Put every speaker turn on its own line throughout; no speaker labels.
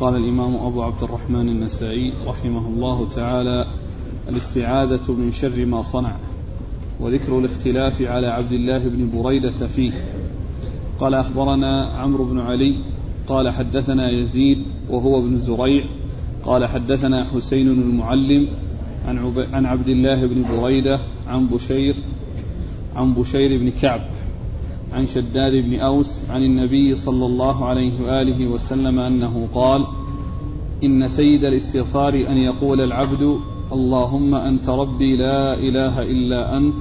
قال الإمام أبو عبد الرحمن النسائي رحمه الله تعالى الاستعاذة من شر ما صنع وذكر الاختلاف على عبد الله بن بريدة فيه. قال أخبرنا عمرو بن علي قال حدثنا يزيد وهو ابن زريع قال حدثنا حسين المعلم عن, عن عبد الله بن بريدة عن بشير عن بشير بن كعب عن شداد بن أوس عن النبي صلى الله عليه وآله وسلم أنه قال إن سيد الاستغفار أن يقول العبد اللهم أنت ربي لا إله إلا أنت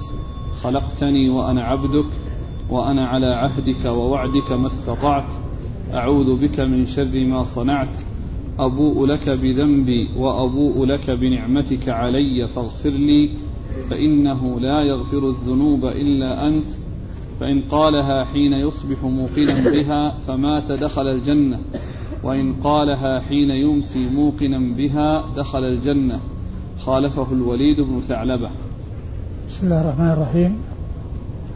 خلقتني وأنا عبدك وأنا على عهدك ووعدك ما استطعت أعوذ بك من شر ما صنعت أبوء لك بذنبي وأبوء لك بنعمتك علي فاغفر لي فإنه لا يغفر الذنوب إلا أنت. فإن قالها حين يصبح موقنا بها فمات دخل الجنة وإن قالها حين يمسي موقنا بها دخل الجنة. خالفه الوليد بن ثعلبة.
بسم الله الرحمن الرحيم.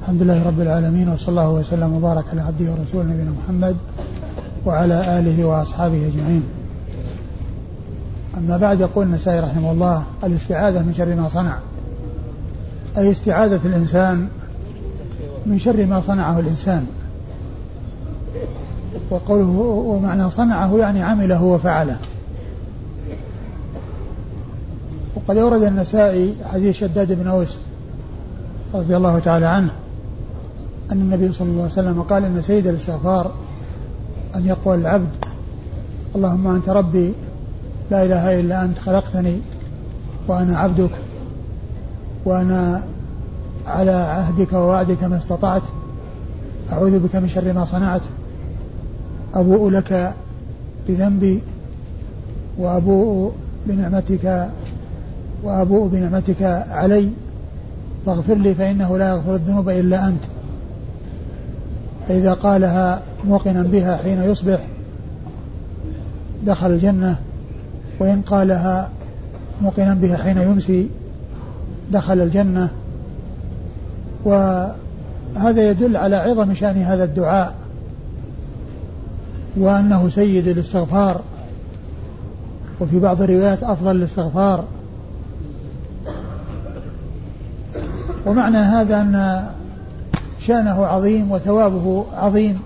الحمد لله رب العالمين وصلى الله وسلم وبارك على عبده ورسوله نبينا محمد وعلى آله وأصحابه أجمعين. أما بعد يقول النسائي رحمه الله الاستعاذة من شر ما صنع أي استعاذة الإنسان من شر ما صنعه الإنسان. وقوله ومعنى صنعه يعني عمله وفعله. وقد أورد النسائي حديث شداد بن أوس رضي الله تعالى عنه أن النبي صلى الله عليه وسلم قال إن سيد الاستغفار أن يقول العبد اللهم أنت ربي لا إله إلا أنت خلقتني وأنا عبدك وأنا على عهدك ووعدك ما استطعت. أعوذ بك من شر ما صنعت. أبوء لك بذنبي وأبوء بنعمتك وأبوء بنعمتك علي. فاغفر لي فإنه لا يغفر الذنوب إلا أنت. فإذا قالها موقنا بها حين يصبح دخل الجنة. وإن قالها موقنا بها حين يمسي دخل الجنة. وهذا يدل على عظم شأن هذا الدعاء وأنه سيد الاستغفار وفي بعض الروايات أفضل الاستغفار. ومعنى هذا أن شأنه عظيم وثوابه عظيم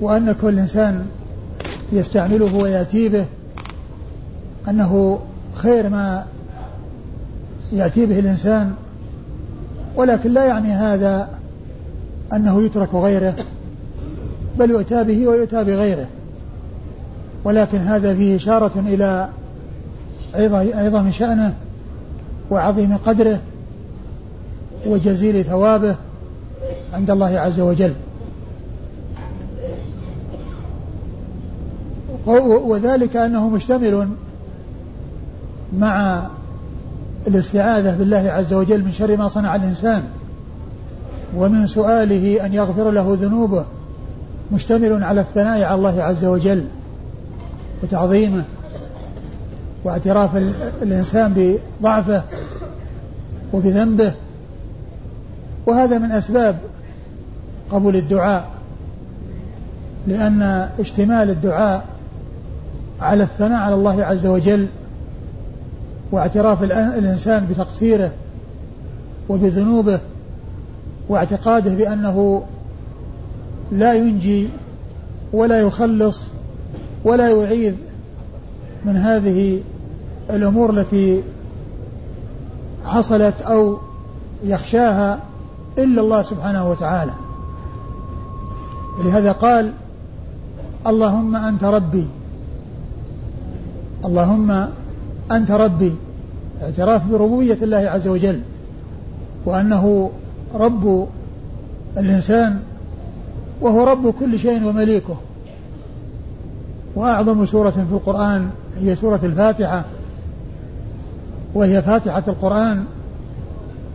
وأن كل إنسان يستعمله ويأتي به أنه خير ما يأتي به الإنسان ولكن لا يعني هذا أنه يترك غيره بل يؤتى به ويؤتى بغيره. ولكن هذا فيه إشارة إلى عظم شأنه وعظيم قدره وجزيل ثوابه عند الله عز وجل. وذلك أنه مشتمل مع الاستعاذة بالله عز وجل من شر ما صنع الإنسان ومن سؤاله أن يغفر له ذنوبه مشتمل على الثناء على الله عز وجل وتعظيمه واعتراف الإنسان بضعفه وبذنبه. وهذا من أسباب قبول الدعاء لأن اشتمال الدعاء على الثناء على الله عز وجل واعتراف الإنسان بتقصيره وبذنوبه واعتقاده بأنه لا ينجي ولا يخلص ولا يعيذ من هذه الأمور التي حصلت أو يخشاها إلا الله سبحانه وتعالى. لهذا قال اللهم أنت ربي اللهم أنت ربي اعتراف بربوبية الله عز وجل وأنه رب الإنسان وهو رب كل شيء ومليكه. وأعظم سورة في القرآن هي سورة الفاتحة وهي فاتحة القرآن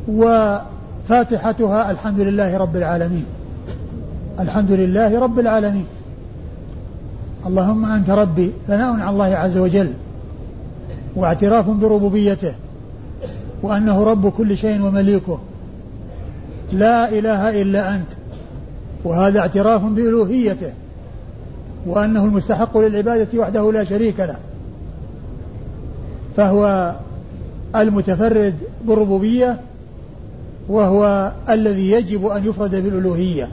وفاتحتها الحمد لله رب العالمين. الحمد لله رب العالمين. اللهم أنت ربي ثناء على الله عز وجل. واعتراف بربوبيته وأنه رب كل شيء ومليكه. لا إله إلا أنت. وهذا اعتراف بألوهيته وأنه المستحق للعبادة وحده لا شريك له. فهو المتفرد بالربوبية وهو الذي يجب أن يفرد بالألوهية.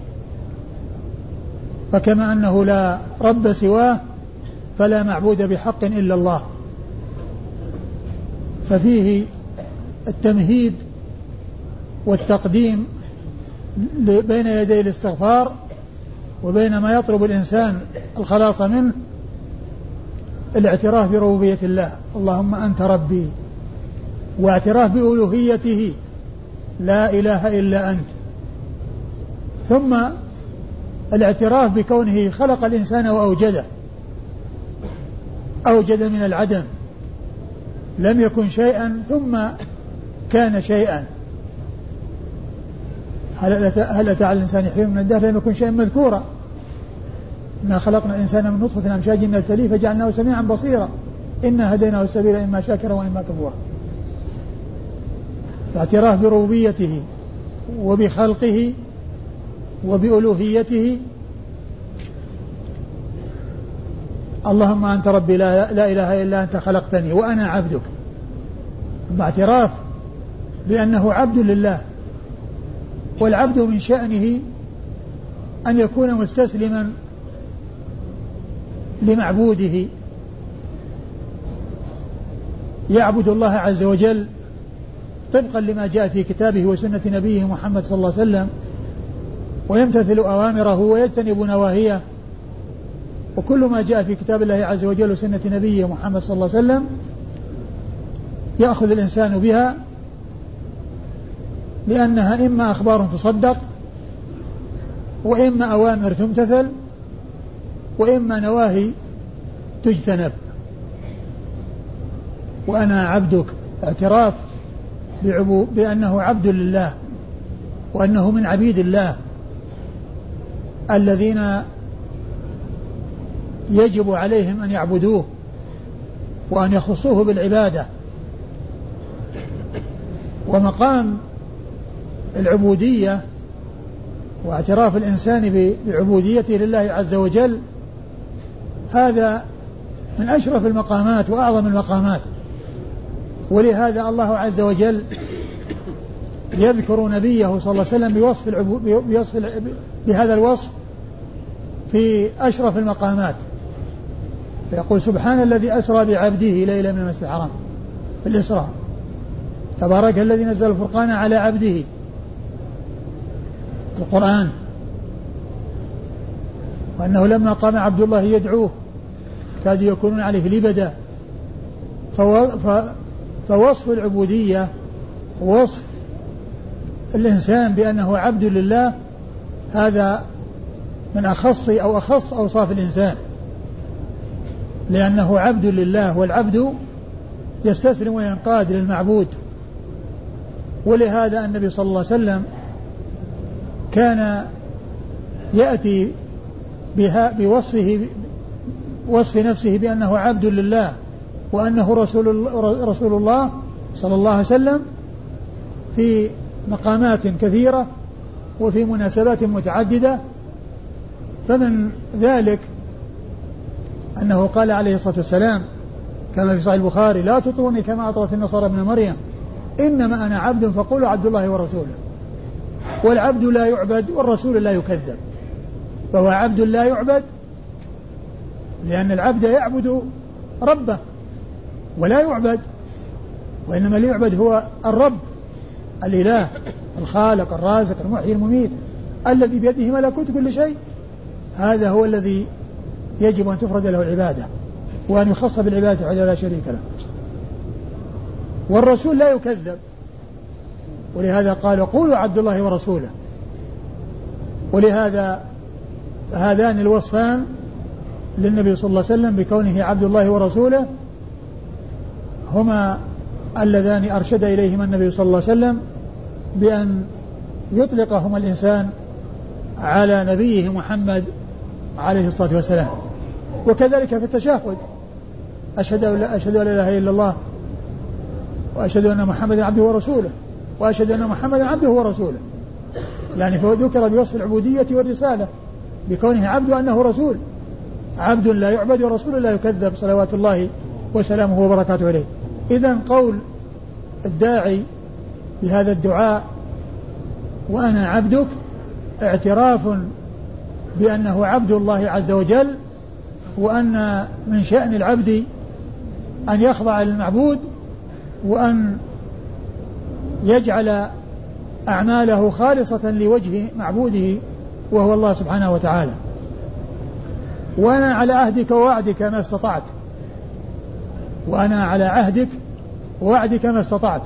فكما أنه لا رب سواه فلا معبود بحق إلا الله. ففيه التمهيد والتقديم بين يدي الاستغفار وبين ما يطلب الإنسان الخلاص منه الاعتراف بربوبية الله. اللهم أنت ربي. واعتراف بألوهيته. لا إله إلا أنت. ثم الاعتراف بكونه خلق الإنسان وأوجده. أوجد من العدم. لم يكن شيئا ثم كان شيئا. هل هل أتى على الإنسان حين من الدهر؟ لم يكن شيئا مذكورا. إنا خلقنا الإنسان من نطفة أمشاج نبتليه فجعلناه سميعا بصيرا. إنا هديناه السبيل إما شاكرا وإما كفورا. الاعتراف بربوبيته وبخلقه وبألوهيته اللهم أنت ربي لا, لا إله إلا أنت خلقتني وأنا عبدك. ثم اعتراف بأنه عبد لله. والعبد من شأنه أن يكون مستسلما لمعبوده. يعبد الله عز وجل طبقا لما جاء في كتابه وسنة نبيه محمد صلى الله عليه وسلم ويمتثل أوامره ويجتنب نواهيه. وكل ما جاء في كتاب الله عز وجل وسنة نبيه محمد صلى الله عليه وسلم يأخذ الإنسان بها لأنها إما أخبار تصدق وإما أوامر تمتثل وإما نواهي تجتنب. وأنا عبدك اعتراف بأنه عبد لله وأنه من عبيد الله الذين يجب عليهم أن يعبدوه وأن يخصوه بالعبادة. ومقام العبودية واعتراف الإنسان بعبوديته لله عز وجل هذا من أشرف المقامات وأعظم المقامات. ولهذا الله عز وجل يذكر نبيه صلى الله عليه وسلم بوصف بوصف بهذا الوصف في أشرف المقامات. فيقول سبحان الذي أسرى بعبده ليلة من المسجد الحرام في الإسراء. تبارك الذي نزل الفرقان على عبده. القرآن. وأنه لما قام عبد الله يدعوه كادوا يكونون عليه لبدا. فوصف العبودية وصف الإنسان بأنه عبد لله هذا من أخص أو أخص أوصاف الإنسان. لأنه عبد لله والعبد يستسلم وينقاد للمعبود. ولهذا النبي صلى الله عليه وسلم كان يأتي بها بوصفه وصف نفسه بأنه عبد لله وأنه رسول رسول الله صلى الله عليه وسلم في مقامات كثيرة وفي مناسبات متعددة. فمن ذلك أنه قال عليه الصلاة والسلام كما في صحيح البخاري لا تطروني كما أطرت النصارى ابن مريم إنما أنا عبد فقولوا عبد الله ورسوله والعبد لا يعبد والرسول لا يكذب فهو عبد لا يعبد لأن العبد يعبد ربه ولا يعبد وإنما اللي يعبد هو الرب الإله الخالق الرازق المحيي المميت الذي بيده ملكوت كل شيء هذا هو الذي يجب أن تفرد له العبادة وأن يخص بالعبادة وحده لا شريك له. والرسول لا يكذب. ولهذا قال قولوا عبد الله ورسوله. ولهذا هذان الوصفان للنبي صلى الله عليه وسلم بكونه عبد الله ورسوله هما اللذان أرشد إليهما النبي صلى الله عليه وسلم بأن يطلقهما الإنسان على نبيه محمد عليه الصلاة والسلام. وكذلك في التشهد. أشهد أن لا أشهد أن لا إله إلا الله وأشهد أن محمدا عبده ورسوله وأشهد أن محمدا عبده ورسوله. يعني فهو ذكر بوصف العبودية والرسالة بكونه عبد وأنه رسول. عبد لا يعبد ورسول لا يكذب صلوات الله وسلامه وبركاته عليه. إذا قول الداعي بهذا الدعاء وأنا عبدك اعتراف بأنه عبد الله عز وجل وأن من شأن العبد أن يخضع للمعبود وأن يجعل أعماله خالصة لوجه معبوده وهو الله سبحانه وتعالى. وأنا على عهدك ووعدك ما استطعت. وأنا على عهدك ووعدك ما استطعت.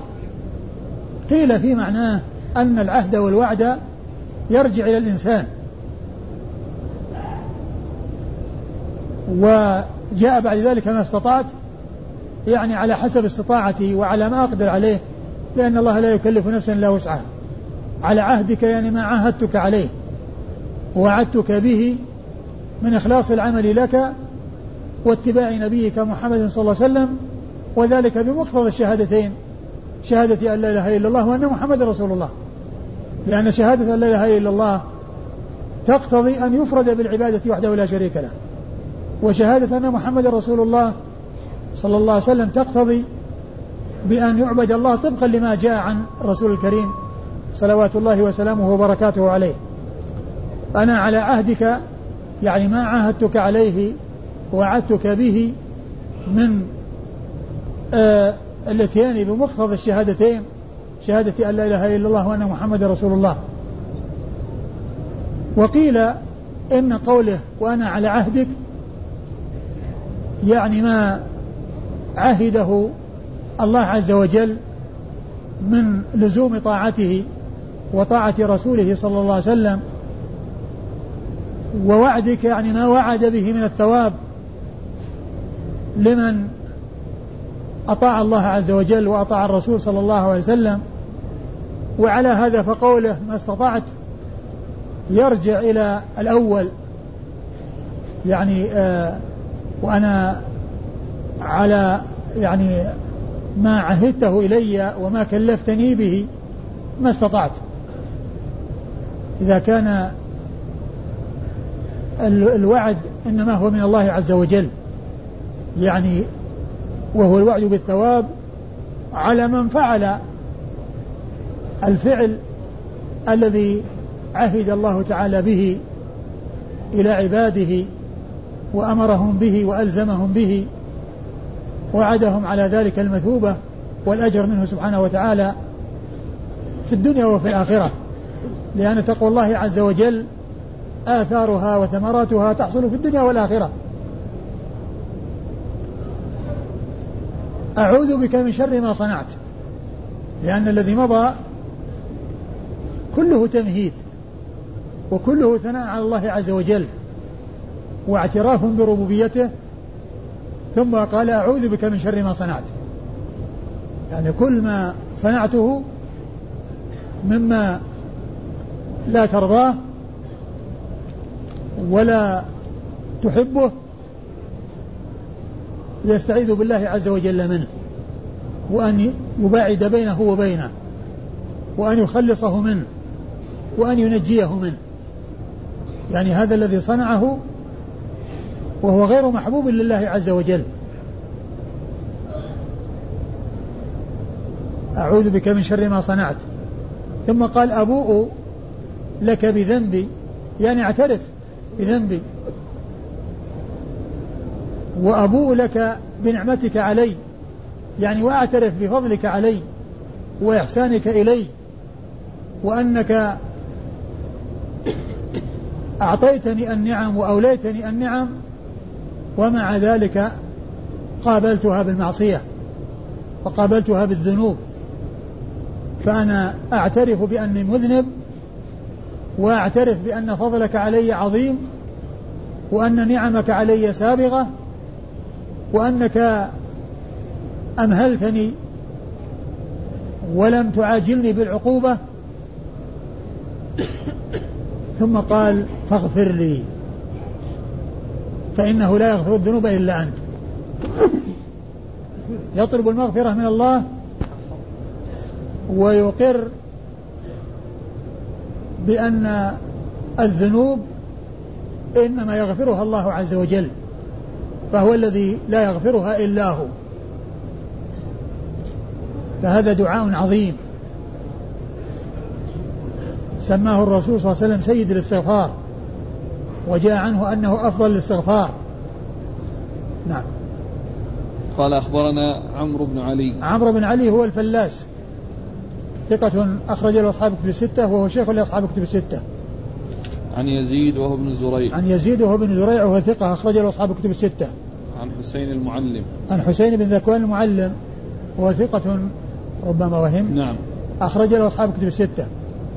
قيل في معناه أن العهد والوعد يرجع إلى الإنسان. وجاء بعد ذلك ما استطعت يعني على حسب استطاعتي وعلى ما أقدر عليه لأن الله لا يكلف نفسا إلا وسعها. على عهدك يعني ما عاهدتك عليه. ووعدتك به من إخلاص العمل لك واتباع نبيك محمد صلى الله عليه وسلم وذلك بمقتضى الشهادتين شهادة أن لا إله إلا الله وأن محمد رسول الله. لأن شهادة أن لا إله إلا الله تقتضي أن يفرد بالعبادة وحده لا شريك له. وشهادة أن محمد رسول الله صلى الله عليه وسلم تقتضي بأن يعبد الله طبقا لما جاء عن الرسول الكريم صلوات الله وسلامه وبركاته عليه. أنا على عهدك يعني ما عاهدتك عليه وعدتك به من آه الاتيان بمقتضى الشهادتين شهادة أن لا إله إلا الله وأن محمد رسول الله. وقيل إن قوله وأنا على عهدك يعني ما عهده الله عز وجل من لزوم طاعته وطاعة رسوله صلى الله عليه وسلم ووعدك يعني ما وعد به من الثواب لمن أطاع الله عز وجل وأطاع الرسول صلى الله عليه وسلم. وعلى هذا فقوله ما استطعت يرجع إلى الأول يعني آه وأنا على يعني ما عهدته إلي وما كلفتني به ما استطعت. إذا كان الوعد إنما هو من الله عز وجل. يعني وهو الوعد بالثواب على من فعل الفعل الذي عهد الله تعالى به إلى عباده وأمرهم به وألزمهم به وعدهم على ذلك المثوبة والأجر منه سبحانه وتعالى في الدنيا وفي الآخرة. لأن تقوى الله عز وجل آثارها وثمراتها تحصل في الدنيا والآخرة. أعوذ بك من شر ما صنعت. لأن الذي مضى كله تمهيد وكله ثناء على الله عز وجل. واعتراف بربوبيته ثم قال أعوذ بك من شر ما صنعت. يعني كل ما صنعته مما لا ترضاه ولا تحبه يستعيذ بالله عز وجل منه وأن يباعد بينه وبينه وأن يخلصه منه وأن ينجيه منه. يعني هذا الذي صنعه وهو غير محبوب لله عز وجل. أعوذ بك من شر ما صنعت. ثم قال أبوء لك بذنبي. يعني اعترف بذنبي. وأبوء لك بنعمتك علي. يعني وأعترف بفضلك علي وإحسانك إلي. وأنك أعطيتني النعم وأوليتني النعم ومع ذلك قابلتها بالمعصية وقابلتها بالذنوب. فأنا أعترف بأني مذنب وأعترف بأن فضلك علي عظيم وأن نعمك علي سابغة وأنك أمهلتني ولم تعاجلني بالعقوبة. ثم قال فاغفر لي. فإنه لا يغفر الذنوب إلا أنت. يطلب المغفرة من الله ويقر بأن الذنوب إنما يغفرها الله عز وجل فهو الذي لا يغفرها إلا هو. فهذا دعاء عظيم. سماه الرسول صلى الله عليه وسلم سيد الاستغفار. وجاء عنه أنه أفضل الاستغفار. نعم.
قال أخبرنا عمرو بن علي.
عمرو بن علي هو الفلاس. ثقة أخرج له أصحاب كتب الستة وهو شيخ لأصحاب كتب الستة.
عن يزيد وهو ابن زريع.
عن يزيد وهو ابن زريع وهو ثقة أخرج له أصحاب كتب الستة.
عن حسين المعلم.
عن حسين بن ذكوان المعلم وهو ثقة ربما وهم.
نعم.
أخرج له أصحاب كتب الستة.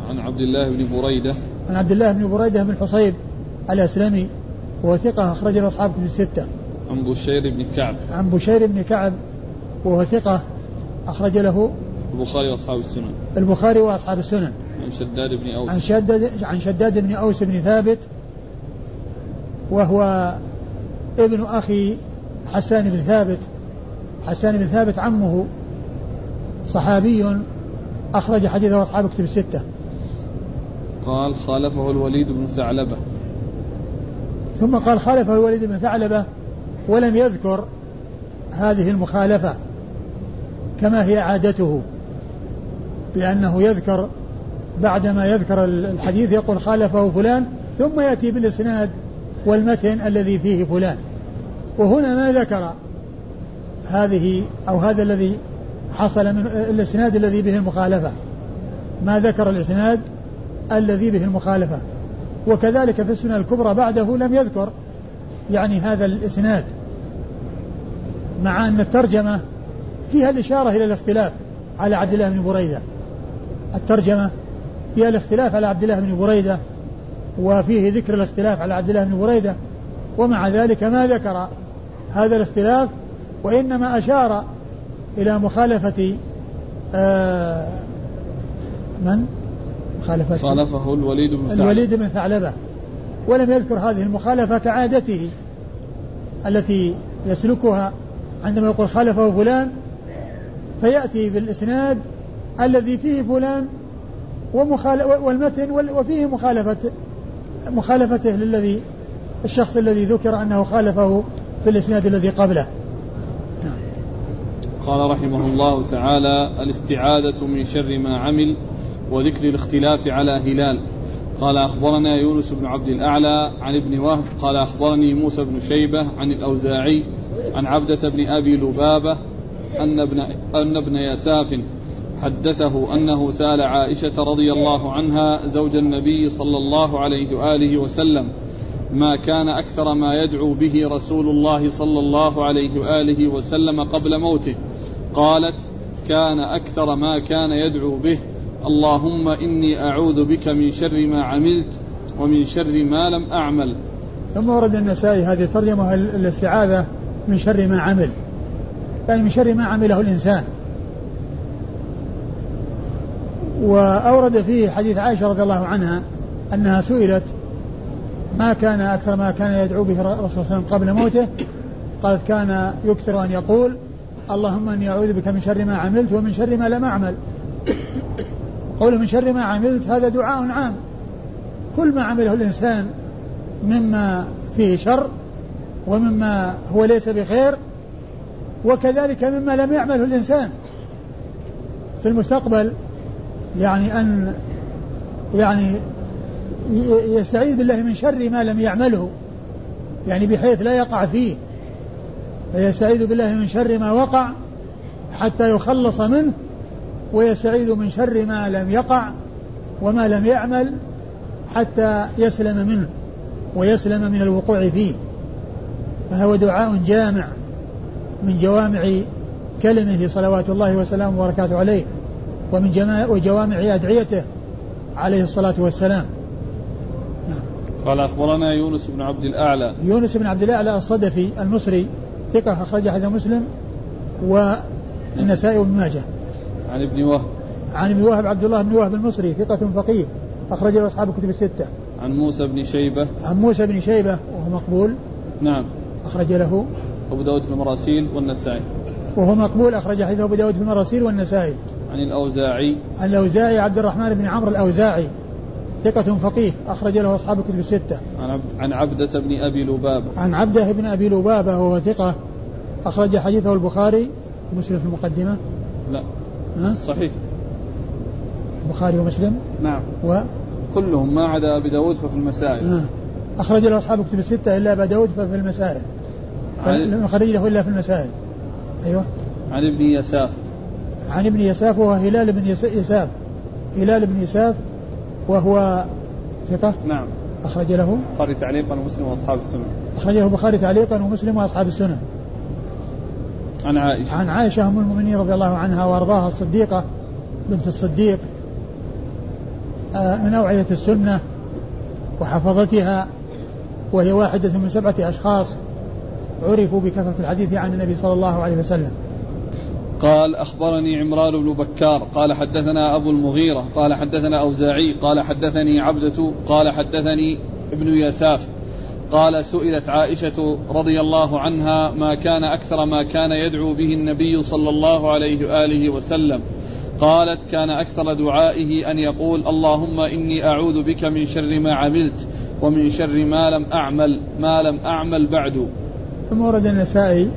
عن عبد الله بن بريدة.
عن عبد الله بن بريدة بن حصيب الأسلمي وهو ثقة أخرج له أصحاب كتب الستة.
عن بشير بن كعب.
عن بشير بن كعب وهو ثقة أخرج له
البخاري وأصحاب السنن.
البخاري وأصحاب السنن.
عن شداد بن أوس.
عن شداد عن شداد بن أوس بن ثابت وهو ابن أخي حسان بن ثابت. حسان بن ثابت عمه صحابي أخرج حديثه أصحاب كتب الستة.
قال خالفه الوليد بن ثعلبة.
ثم قال خالفه الوليد بن ثعلبة ولم يذكر هذه المخالفة كما هي عادته بأنه يذكر بعدما يذكر الحديث يقول خالفه فلان ثم يأتي بالإسناد والمتن الذي فيه فلان. وهنا ما ذكر هذه أو هذا الذي حصل من الإسناد الذي به المخالفة. ما ذكر الإسناد الذي به المخالفة. وكذلك في السنة الكبرى بعده لم يذكر يعني هذا الإسناد مع أن الترجمة فيها الإشارة إلى الاختلاف على عبد الله بن بريدة الترجمة فيها الاختلاف على عبد الله بن بريدة وفيه ذكر الاختلاف على عبد الله بن بريدة ومع ذلك ما ذكر هذا الاختلاف وإنما أشار إلى مخالفة آه من؟
مخالفة خالفه الوليد بن
ثعلبة الوليد بن ثعلبة. ولم يذكر هذه المخالفة كعادته التي يسلكها عندما يقول خالفه فلان فيأتي بالإسناد الذي فيه فلان والمتن وفيه مخالفة مخالفته للذي الشخص الذي ذكر أنه خالفه في الإسناد الذي قبله.
نعم. قال رحمه الله تعالى الاستعاذة من شر ما عمل وذكر الاختلاف على هلال. قال أخبرنا يونس بن عبد الأعلى عن ابن وهب قال أخبرني موسى بن شيبة عن الأوزاعي عن عبدة بن أبي لبابة أن ابن, أن ابن يساف حدثه أنه سأل عائشة رضي الله عنها زوج النبي صلى الله عليه وآله وسلم ما كان أكثر ما يدعو به رسول الله صلى الله عليه وآله وسلم قبل موته. قالت كان أكثر ما كان يدعو به اللهم إني أعوذ بك من شر ما عملت ومن شر ما لم أعمل.
ثم ورد النسائي هذه الترجمة الاستعاذة من شر ما عمل. يعني من شر ما عمله الإنسان. وأورد فيه حديث عائشة رضي الله عنها أنها سئلت ما كان أكثر ما كان يدعو به الرسول صلى الله عليه وسلم قبل موته؟ قالت كان يكثر أن يقول اللهم إني أعوذ بك من شر ما عملت ومن شر ما لم أعمل. قوله من شر ما عملت هذا دعاء عام. كل ما عمله الإنسان مما فيه شر ومما هو ليس بخير وكذلك مما لم يعمله الإنسان. في المستقبل يعني أن يعني يستعيذ بالله من شر ما لم يعمله يعني بحيث لا يقع فيه. فيستعيذ بالله من شر ما وقع حتى يخلص منه ويستعيذ من شر ما لم يقع وما لم يعمل حتى يسلم منه ويسلم من الوقوع فيه. فهو دعاء جامع من جوامع كلمه صلوات الله وسلامه وبركاته عليه ومن وجوامع أدعيته عليه الصلاة والسلام.
قال أخبرنا يونس بن عبد الأعلى.
يونس بن عبد الأعلى الصدفي المصري ثقة أخرج حديث مسلم والنسائي وابن ماجه.
عن ابن وهب
عن ابن وهب عبد الله بن وهب المصري ثقة فقيه أخرج له أصحاب الكتب الستة
عن موسى بن شيبة
عن موسى بن شيبة وهو مقبول
نعم
أخرج له
أبو داود في المراسيل والنسائي
وهو مقبول أخرج حديث أبو داود في المراسيل والنسائي
عن الأوزاعي
عن الأوزاعي عبد الرحمن بن عمرو الأوزاعي ثقة فقيه أخرج له أصحاب الكتب الستة.
عن عبد عن عبدة بن أبي لبابة.
عن عبدة بن أبي لبابة وهو ثقة أخرج حديثه البخاري ومسلم في المقدمة.
لا.
ها؟
صحيح.
البخاري ومسلم.
نعم.
و
كلهم ما عدا أبي داود ففي المسائل.
ها. أخرج له أصحاب الكتب الستة إلا أبا داود ففي المسائل. لم يخرج له إلا في المسائل. أيوه.
عن ابن يساف.
عن ابن يساف وهو هلال بن يساف. هلال بن يساف وهو ثقة
نعم
أخرج له
البخاري تعليقا ومسلم وأصحاب السنن
أخرجه البخاري تعليقا ومسلم وأصحاب السنن
عن عائشة.
عن عائشة أم المؤمنين رضي الله عنها وأرضاها الصديقة بنت الصديق آه، من أوعية السنة وحفظتها وهي واحدة من سبعة أشخاص عرفوا بكثرة الحديث عن النبي صلى الله عليه وسلم.
قال أخبرني عمران بن بكار قال حدثنا أبو المغيرة قال حدثنا أوزاعي قال حدثني عبدة قال حدثني ابن يساف قال سئلت عائشة رضي الله عنها ما كان أكثر ما كان يدعو به النبي صلى الله عليه وآله وسلم. قالت كان أكثر دعائه أن يقول اللهم إني أعوذ بك من شر ما عملت ومن شر ما لم أعمل ما لم أعمل بعد.
ثم ورد النسائي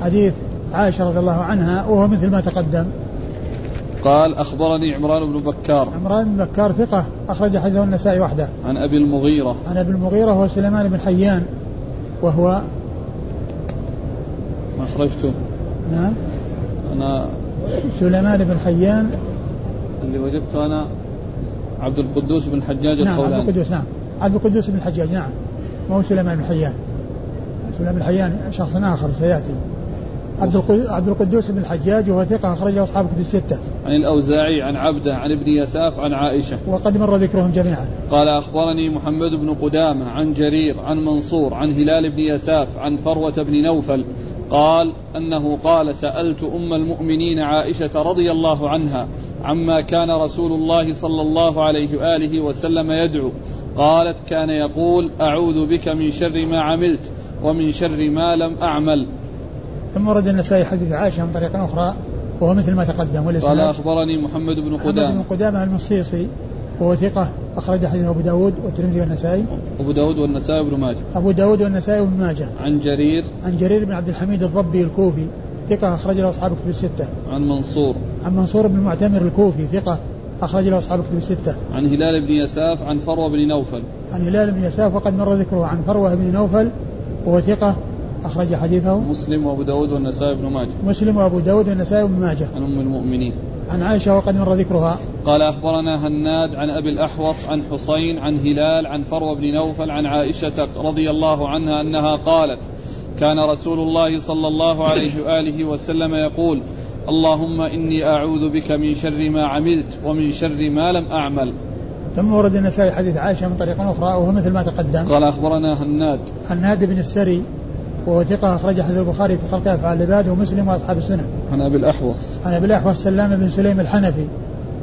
حديث عائشة رضي الله عنها وهو مثل ما تقدم.
قال أخبرني عمران بن بكار.
عمران بن بكار ثقة أخرج حديثه النسائي وحده.
عن أبي المغيرة.
عن أبي المغيرة هو سليمان بن حيان وهو
ما أخرجته.
نعم.
أنا
سليمان بن حيان.
اللي وجدته أنا عبد القدوس بن حجاج
نعم
الخولاني.
عبد القدوس نعم. عبد القدوس بن الحجاج نعم. ما هو سليمان بن حيان. سليمان بن حيان شخص آخر سيأتي. عبد القدوس بن الحجاج وهو ثقة أخرجه أصحاب كتب الستة.
عن الأوزاعي عن عبده عن ابن يساف عن عائشة.
وقد مر ذكرهم جميعا.
قال أخبرني محمد بن قدامة عن جرير عن منصور عن هلال بن يساف عن فروة بن نوفل قال أنه قال سألت أم المؤمنين عائشة رضي الله عنها عما كان رسول الله صلى الله عليه وآله وسلم يدعو قالت كان يقول أعوذ بك من شر ما عملت ومن شر ما لم أعمل
ثم ورد النسائي حديث عائشة من طريق أخرى وهو مثل ما تقدم
قال أخبرني محمد بن قدامة.
محمد بن قدامة المصيصي وهو ثقة أخرج حديث أبو داود والترمذي والنسائي.
أبو داود والنسائي وابن ماجه.
أبو داود والنسائي وابن ماجه.
عن جرير.
عن جرير بن عبد الحميد الضبي الكوفي ثقة أخرج له أصحاب كتب الستة.
عن منصور.
عن منصور بن المعتمر الكوفي ثقة أخرج له أصحاب كتب الستة.
عن هلال بن يساف عن فروة بن نوفل.
عن هلال بن يساف وقد مر ذكره عن فروة بن نوفل وهو ثقة أخرج حديثه
مسلم وأبو داود والنسائي بن ماجه.
مسلم وأبو داود والنسائي بن ماجه.
عن أم المؤمنين.
عن عائشة وقد مر ذكرها.
قال أخبرنا هناد عن أبي الأحوص عن حسين عن هلال عن فروة بن نوفل عن عائشة رضي الله عنها أنها قالت كان رسول الله صلى الله عليه وآله وسلم يقول اللهم إني أعوذ بك من شر ما عملت ومن شر ما لم أعمل.
ثم ورد النسائي حديث عائشة من طريق أخرى وهو مثل ما تقدم.
قال أخبرنا هناد.
هناد بن السري. وهو ثقة أخرج حديث البخاري في خلق أفعال العباد ومسلم وأصحاب السنة.
عن أبي الأحوص.
عن أبي الأحوص سلام بن سليم الحنفي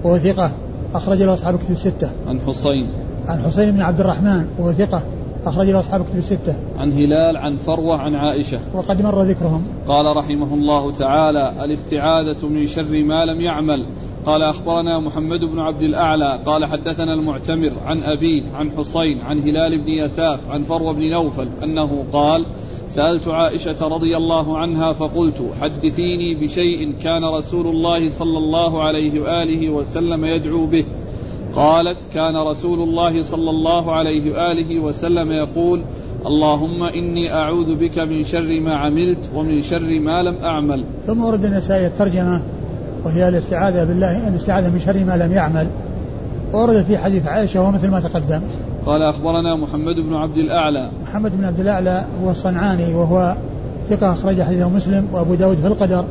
وهو ثقة أخرج له أصحاب كتب الستة.
عن حسين.
عن حسين بن عبد الرحمن وهو ثقة أخرج له أصحاب كتب الستة.
عن هلال عن فروة عن عائشة.
وقد مر ذكرهم.
قال رحمه الله تعالى الاستعاذة من شر ما لم يعمل قال أخبرنا محمد بن عبد الأعلى قال حدثنا المعتمر عن أبيه عن حسين عن هلال بن يساف عن فروة بن نوفل أنه قال سألت عائشة رضي الله عنها فقلت حدثيني بشيء كان رسول الله صلى الله عليه وآله وسلم يدعو به. قالت كان رسول الله صلى الله عليه وآله وسلم يقول اللهم إني أعوذ بك من شر ما عملت ومن شر ما لم أعمل.
ثم ورد النسائي الترجمة وهي الاستعاذة بالله الاستعاذة من شر ما لم يعمل. ورد في حديث عائشة ومثل ما تقدم.
قال أخبرنا محمد بن عبد الأعلى
محمد بن عبد الأعلى هو الصنعاني وهو ثقة أخرج حديثه مسلم وأبو داود في القدر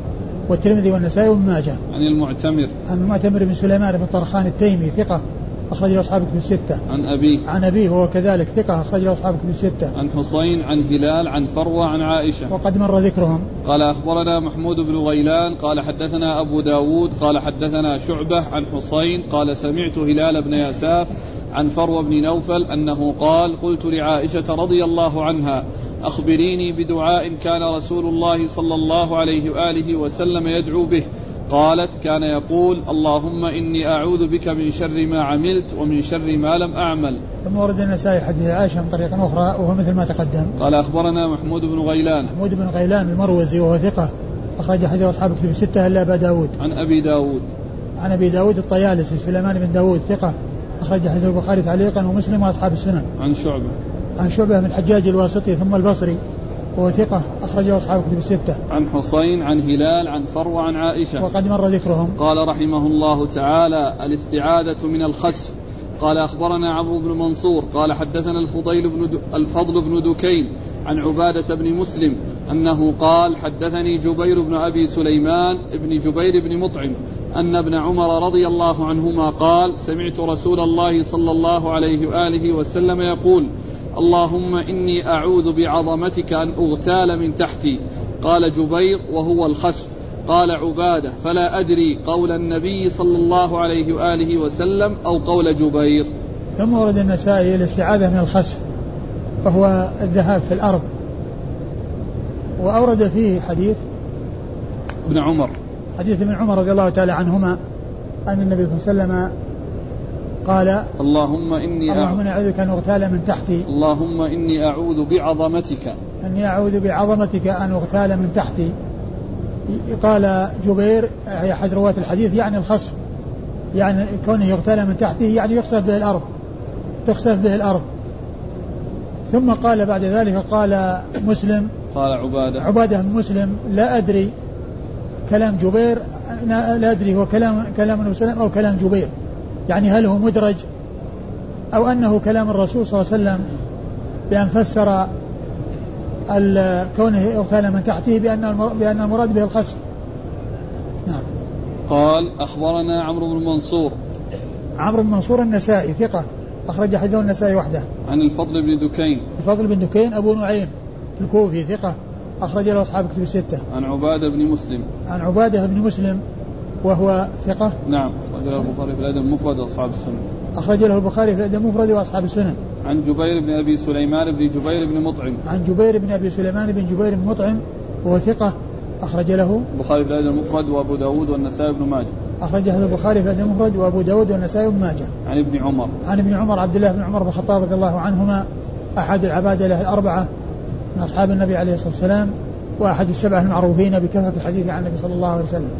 والترمذي والنسائي وابن ماجه.
عن المعتمر.
عن المعتمر بن سليمان بن طرخان التيمي ثقة أخرج له أصحاب كتب الستة.
عن أبيه.
عن أبيه وهو كذلك ثقة أخرج له أصحاب كتب الستة.
عن حصين عن هلال عن فروة عن عائشة.
وقد مر ذكرهم.
قال أخبرنا محمود بن غيلان قال حدثنا أبو داود قال حدثنا شعبة عن حصين قال سمعت هلال بن يساف عن فروة بن نوفل أنه قال قلت لعائشة رضي الله عنها أخبريني بدعاء كان رسول الله صلى الله عليه وآله وسلم يدعو به. قالت كان يقول اللهم إني أعوذ بك من شر ما عملت ومن شر ما لم أعمل.
ثم ورد النسائي حديث عائشة من طريق أخرى وهو مثل ما تقدم.
قال أخبرنا محمود بن غيلان.
محمود بن غيلان المروزي وهو ثقة أخرج حديث أصحاب كتب الستة إلا أبا داود.
عن أبي داود.
عن أبي داود الطيالسي سليمان بن داود ثقة. أخرج حديث البخاري تعليقا ومسلم وأصحاب السنن
عن شعبة
عن شعبة بن الحجاج الواسطي ثم البصري وهو ثقة أخرجه أصحاب كتب الستة.
عن حصين عن هلال عن فروة عن عائشة.
وقد مر ذكرهم.
قال رحمه الله تعالى الاستعاذة من الخسف. قال أخبرنا عمرو بن منصور قال حدثنا الفضيل بن الفضل بن دكين عن عبادة بن مسلم أنه قال حدثني جبير بن أبي سليمان بن جبير بن مطعم أن ابن عمر رضي الله عنهما قال سمعت رسول الله صلى الله عليه وآله وسلم يقول اللهم إني أعوذ بعظمتك أن أغتال من تحتي. قال جبير وهو الخسف قال عبادة فلا أدري قول النبي صلى الله عليه وآله وسلم أو قول جبير.
ثم ورد النسائي الاستعاذة من الخسف وهو الذهاب في الأرض. وأورد فيه حديث
ابن عمر.
حديث ابن عمر رضي الله تعالى عنهما أن النبي صلى الله عليه وسلم قال
اللهم إني
اللهم إني أعوذ بك أن أغتال من تحتي.
اللهم إني أعوذ بعظمتك.
إني أعوذ بعظمتك أن أغتال من تحتي. قال جبير أحد رواة الحديث يعني الخصف يعني كونه يغتال من تحته يعني يخسف به الأرض. تخسف به الأرض. ثم قال بعد ذلك قال مسلم
قال عبادة.
عبادة بن مسلم لا أدري كلام جبير لا أدري هو كلام كلام النبي صلى الله عليه وسلم أو كلام جبير. يعني هل هو مدرج أو أنه كلام الرسول صلى الله عليه وسلم بأن فسر كونه يغتال من تحته بأن بأن المراد به الخسف
نعم. قال أخبرنا عمرو بن منصور.
عمرو بن منصور النسائي ثقة أخرج حديثه النسائي وحده.
عن الفضل بن دكين.
الفضل بن دكين أبو نعيم الكوفي ثقة. أخرج له أصحاب كتب الستة.
عن عبادة بن مسلم.
عن عبادة بن مسلم وهو ثقة.
نعم أخرج له البخاري في الأدب المفرد وأصحاب السنن
أخرج له البخاري في الأدب المفرد وأصحاب السنن
عن جبير بن أبي سليمان بن جبير بن مطعم.
عن جبير بن أبي سليمان بن جبير بن مطعم وهو ثقة. أخرج له
البخاري في الأدب المفرد وأبو داود والنسائي بن ماجه.
أخرج هذا البخاري في الأدب المفرد وأبو داود والنسائي بن ماجه.
عن ابن عمر.
عن ابن عمر عبد الله بن عمر بن الخطاب رضي الله عنهما أحد العبادة له الأربعة من أصحاب النبي عليه الصلاة والسلام وأحد السبعة المعروفين بكثرة الحديث عن النبي صلى الله عليه وسلم.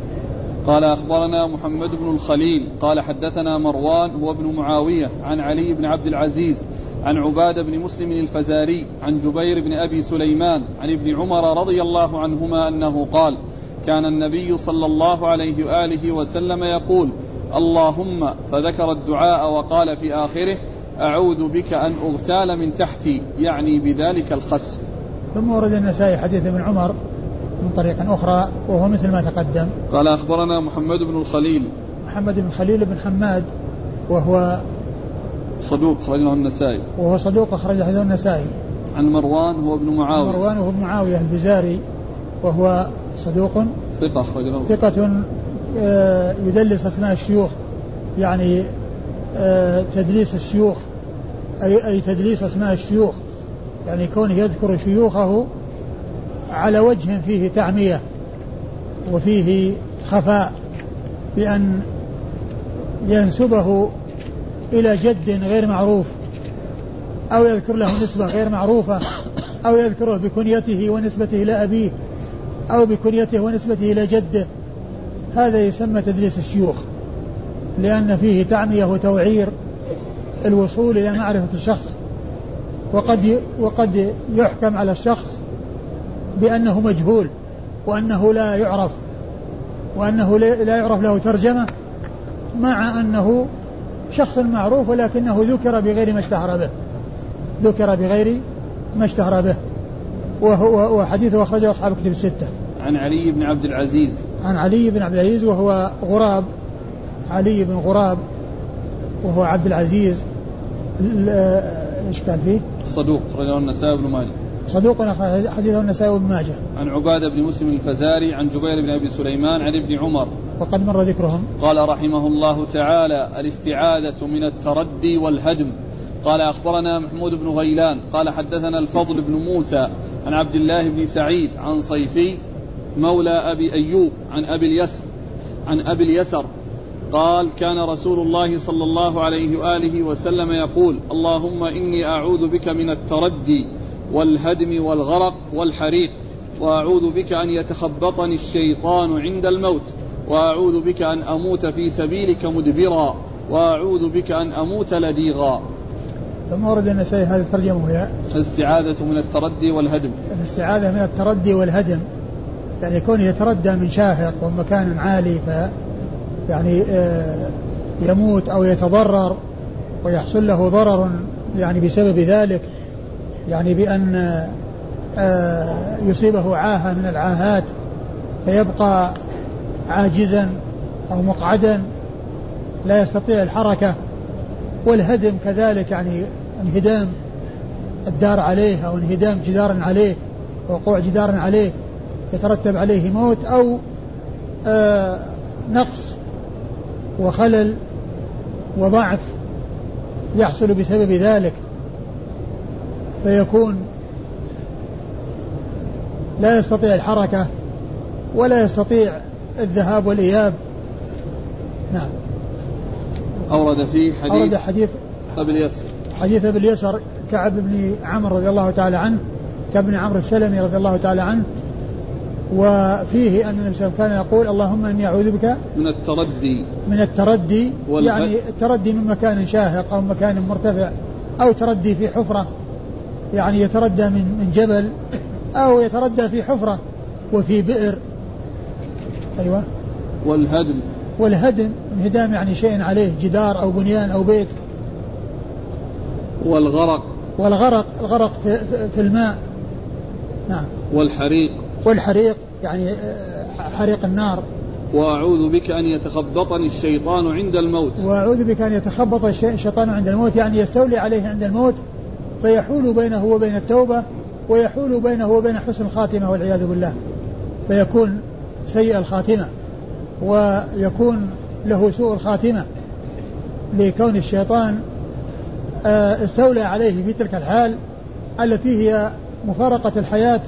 قال أخبرنا محمد بن الخليل قال حدثنا مروان هو ابن معاوية عن علي بن عبد العزيز عن عبادة بن مسلم الفزاري عن جبير بن أبي سليمان عن ابن عمر رضي الله عنهما أنه قال كان النبي صلى الله عليه وآله وسلم يقول اللهم فذكر الدعاء وقال في آخره أعوذ بك أن أغتال من تحتي يعني بذلك الخسف
ثم ورد النسائي حديث ابن عمر من طريق أخرى وهو مثل ما تقدم.
قال أخبرنا محمد بن الخليل.
محمد بن خليل بن حماد وهو
صدوق أخرجه النسائي.
وهو صدوق أخرج حديث النسائي.
عن مروان هو ابن معاوية.
مروان هو ابن معاوية البزاري وهو صدوق
ثقة أخرج له
ثقة آه، يدلس أسماء الشيوخ يعني آه، تدليس الشيوخ أي أي تدليس أسماء الشيوخ. يعني كونه يذكر شيوخه على وجه فيه تعمية وفيه خفاء بأن ينسبه إلى جد غير معروف أو يذكر له نسبة غير معروفة أو يذكره بكنيته ونسبته إلى أبيه أو بكنيته ونسبته إلى جده. هذا يسمى تدليس الشيوخ لأن فيه تعمية وتوعير الوصول إلى معرفة الشخص وقد وقد يحكم على الشخص بأنه مجهول وأنه لا يعرف وأنه لا يعرف له ترجمة مع أنه شخص معروف ولكنه ذكر بغير ما اشتهر به ذكر بغير ما اشتهر به وهو وحديثه أخرجه أصحاب الكتب الستة.
عن علي بن عبد العزيز.
عن علي بن عبد العزيز وهو غراب علي بن غراب وهو عبد العزيز إيش كان فيه؟
صدوق أخرجه النسائي بن ماجه
صدوق حديثه النسائي بن ماجه.
عن عبادة بن مسلم الفزاري عن جبير بن أبي سليمان عن ابن عمر.
وقد مر ذكرهم.
قال رحمه الله تعالى الإستعاذة من التردي والهدم. قال أخبرنا محمود بن غيلان قال حدثنا الفضل بن موسى عن عبد الله بن سعيد عن صيفي مولى أبي أيوب عن أبي اليسر عن أبي اليسر قال كان رسول الله صلى الله عليه وآله وسلم يقول اللهم إني أعوذ بك من التردي والهدم والغرق والحريق وأعوذ بك أن يتخبطني الشيطان عند الموت وأعوذ بك أن أموت في سبيلك مدبرا وأعوذ بك أن أموت لديغا.
ثم ورد النسائي هذه الترجمة وهي
الاستعاذة من التردي والهدم.
الاستعاذة من التردي والهدم يعني كونه يتردى من شاهق ومكان عالي ف يعني آه، يموت أو يتضرر ويحصل له ضرر يعني بسبب ذلك يعني بأن آه، يصيبه عاهة من العاهات فيبقى عاجزا أو مقعدا لا يستطيع الحركة والهدم كذلك يعني انهدام الدار عليه أو انهدام جدار عليه وقوع جدار عليه يترتب عليه موت أو آه نقص وخلل وضعف يحصل بسبب ذلك فيكون لا يستطيع الحركة ولا يستطيع الذهاب والإياب. نعم.
أورد فيه حديث
أورد حديث
أبي اليسر.
حديث أبي اليسر كعب بن عمرو رضي الله تعالى عنه كعب بن عمرو السلمي رضي الله تعالى عنه وفيه أن النبي صلى الله عليه وسلم كان يقول اللهم إني أعوذ بك
من التردي.
من التردي. يعني التردي من مكان شاهق أو مكان مرتفع أو تردي في حفرة يعني يتردى من من جبل أو يتردى في حفرة وفي بئر. أيوة.
والهدم.
والهدم انهدام يعني شيء عليه جدار أو بنيان أو بيت.
والغرق.
والغرق الغرق في, في الماء. نعم.
والحريق.
والحريق يعني آه، حريق النار.
وأعوذ بك أن يتخبطني الشيطان عند الموت.
وأعوذ بك أن يتخبط الشيطان عند الموت يعني يستولي عليه عند الموت فيحول بينه وبين التوبة ويحول بينه وبين حسن الخاتمة والعياذ بالله. فيكون سيء الخاتمة ويكون له سوء الخاتمة لكون الشيطان آه، استولى عليه في تلك الحال التي هي مفارقة الحياة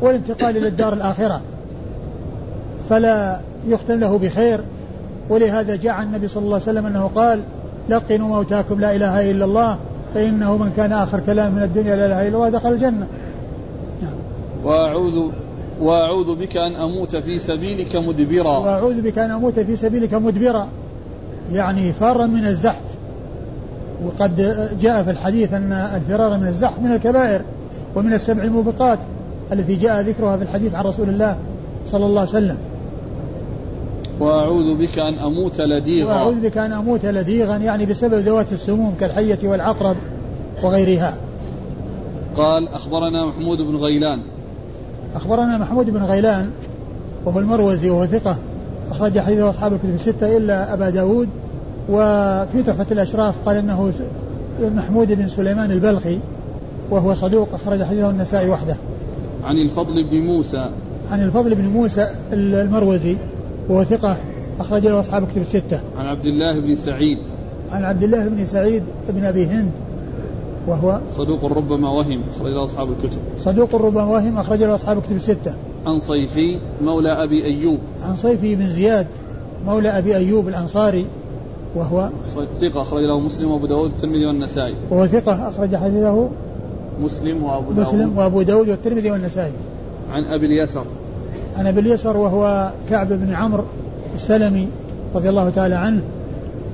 والانتقال إلى الدار الآخرة. فلا يختم له بخير. ولهذا جاء عن النبي صلى الله عليه وسلم أنه قال لقنوا موتاكم لا إله إلا الله فإنه من كان آخر كلام من الدنيا لا إله إلا الله دخل الجنة.
نعم. وأعوذ وأعوذ بك أن أموت في سبيلك مدبرا.
وأعوذ بك أن أموت في سبيلك مدبرا. يعني فارا من الزحف. وقد جاء في الحديث أن الفرار من الزحف من الكبائر ومن السبع الموبقات. التي جاء ذكرها في الحديث عن رسول الله صلى الله عليه وسلم.
وأعوذ بك أن أموت لديغا.
وأعوذ بك أن أموت لديغا يعني بسبب ذوات السموم كالحية والعقرب وغيرها.
قال أخبرنا محمود بن غيلان.
أخبرنا محمود بن غيلان وهو المروزي وهو ثقة أخرج حديثه أصحاب الكتب الستة إلا أبا داود وفي تحفة الأشراف قال إنه محمود بن سليمان البلخي وهو صدوق أخرج حديثه النسائي وحده.
عن الفضل بن موسى.
عن الفضل بن موسى المروزي وهو ثقة أخرج له أصحاب الكتب الستة.
عن عبد الله بن سعيد.
عن عبد الله بن سعيد بن أبي هند وهو
صدوق ربما وهم أخرج له أصحاب الكتب.
صدوق ربما وهم أخرج له أصحاب الكتب الستة.
عن صيفي مولى أبي أيوب.
عن صيفي بن زياد مولى أبي أيوب الأنصاري وهو
ثقة أخرج له مسلم وأبو داود والترمذي والنسائي.
وهو ثقة أخرج حديثه
مسلم وأبو داود.
مسلم وأبو داود والترمذي والنسائي.
عن أبي اليسر.
عن أبي اليسر وهو كعب بن عمرو السلمي رضي الله تعالى عنه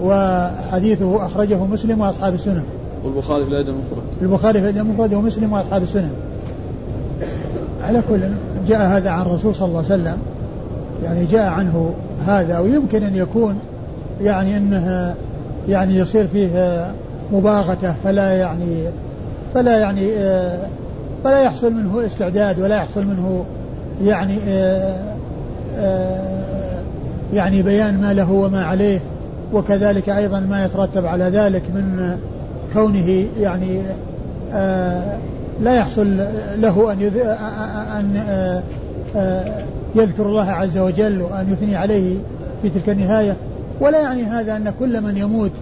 وحديثه أخرجه مسلم وأصحاب السنن.
والبخاري في الأدب المفرد.
البخاري في الأدب المفرد ومسلم وأصحاب السنن. على كل جاء هذا عن الرسول صلى الله عليه وسلم. يعني جاء عنه هذا ويمكن أن يكون يعني أنه يعني يصير فيه مباغتة فلا يعني فلا يعني فلا يحصل منه استعداد ولا يحصل منه يعني يعني بيان ما له وما عليه. وكذلك أيضا ما يترتب على ذلك من كونه يعني لا يحصل له أن أن يذكر الله عز وجل وأن يثني عليه في تلك النهاية. ولا يعني هذا أن كل من يموت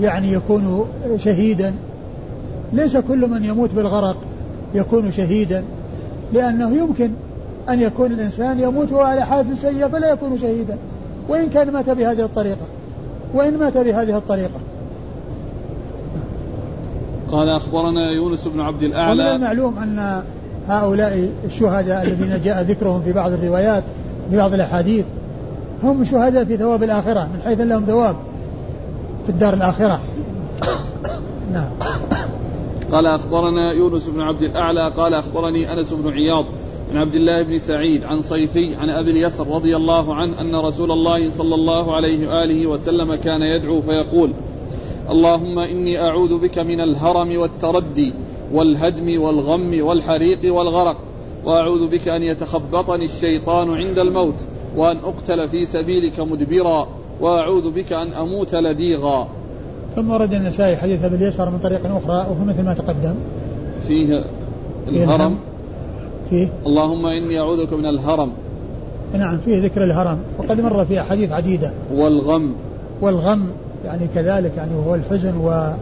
يعني يكون شهيدا. ليس كل من يموت بالغرق يكون شهيدا لأنه يمكن أن يكون الإنسان يموت على حالة سيئة فلا يكون شهيدا. وإن كان مات بهذه الطريقة وإن مات بهذه الطريقة.
قال أخبرنا يونس بن عبد الأعلى.
ومن المعلوم أن هؤلاء الشهداء الذين جاء ذكرهم في بعض الروايات في بعض الأحاديث هم شهداء في ثواب الآخرة من حيث لهم ثواب في الدار الآخرة. نعم.
قال أخبرنا يونس بن عبد الأعلى قال أخبرني أنس بن عياض عن عبد الله بن سعيد عن صيفي عن أبي اليسر رضي الله عنه أن رسول الله صلى الله عليه وآله وسلم كان يدعو فيقول اللهم إني أعوذ بك من الهرم والتردي والهدم والغم والحريق والغرق وأعوذ بك أن يتخبطني الشيطان عند الموت وأن أقتل في سبيلك مدبرا وأعوذ بك أن أموت لديغا.
ثم ورد النسائي حديث أبي اليسر من طريق أخرى وهو مثل ما تقدم.
فيه الهرم.
فيه.
اللهم إني اعوذ بك من الهرم.
نعم فيه ذكر الهرم. وقد مر في أحاديث عديدة.
والغم.
والغم يعني كذلك يعني وهو الحزن و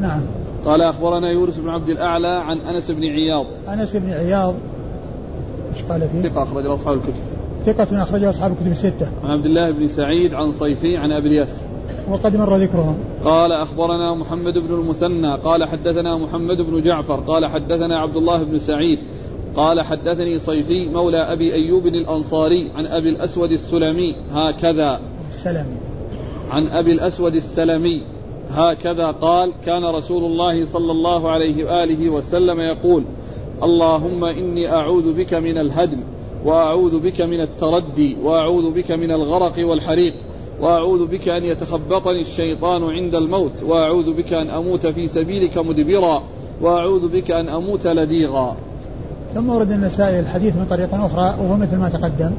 نعم.
قال أخبرنا يونس بن عبد الأعلى عن أنس بن عياض.
أنس بن عياض. إيش قال فيه؟
ثقة أخرج أصحاب الكتب.
ثقة أخرجه أصحاب الكتب الستة.
عن عبد الله بن سعيد عن صيفي عن أبي اليسر.
وقد مر ذكرهم.
قال أخبرنا محمد بن المثنى قال حدثنا محمد بن جعفر قال حدثنا عبد الله بن سعيد قال حدثني صيفي مولى أبي أيوب الأنصاري عن أبي الأسود السلمي هكذا.
السلمي.
عن أبي الأسود السلمي هكذا قال كان رسول الله صلى الله عليه وآله وسلم يقول اللهم إني أعوذ بك من الهدم وأعوذ بك من التردي وأعوذ بك من الغرق والحريق. وأعوذ بك أن يتخبطني الشيطان عند الموت وأعوذ بك أن أموت في سبيلك مدبرا وأعوذ بك أن أموت لديغا.
ثم ورد النسائي الحديث من طريق أخرى وهو مثل ما تقدم.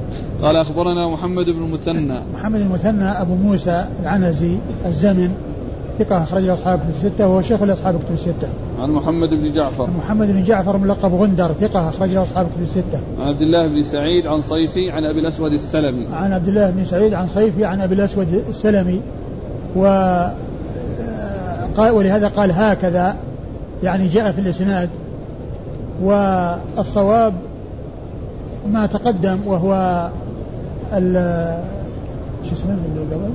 قال أخبرنا محمد بن المثنى.
محمد المثنى أبو موسى العنزي الزمن ثقة أخرج أصحاب كتب الستة وهو شيخ لأصحاب كتب الستة.
عن محمد بن جعفر.
محمد بن جعفر ملقب غندر ثقة أخرج أصحاب كتب الستة.
عن عبد الله بن سعيد عن صيفي عن أبي الأسود السلمي.
عن عبد الله بن سعيد عن صيفي عن أبي الأسود السلمي و قال ولهذا قال هكذا يعني جاء في الإسناد والصواب ما تقدم وهو شو اسمه اللي قبل؟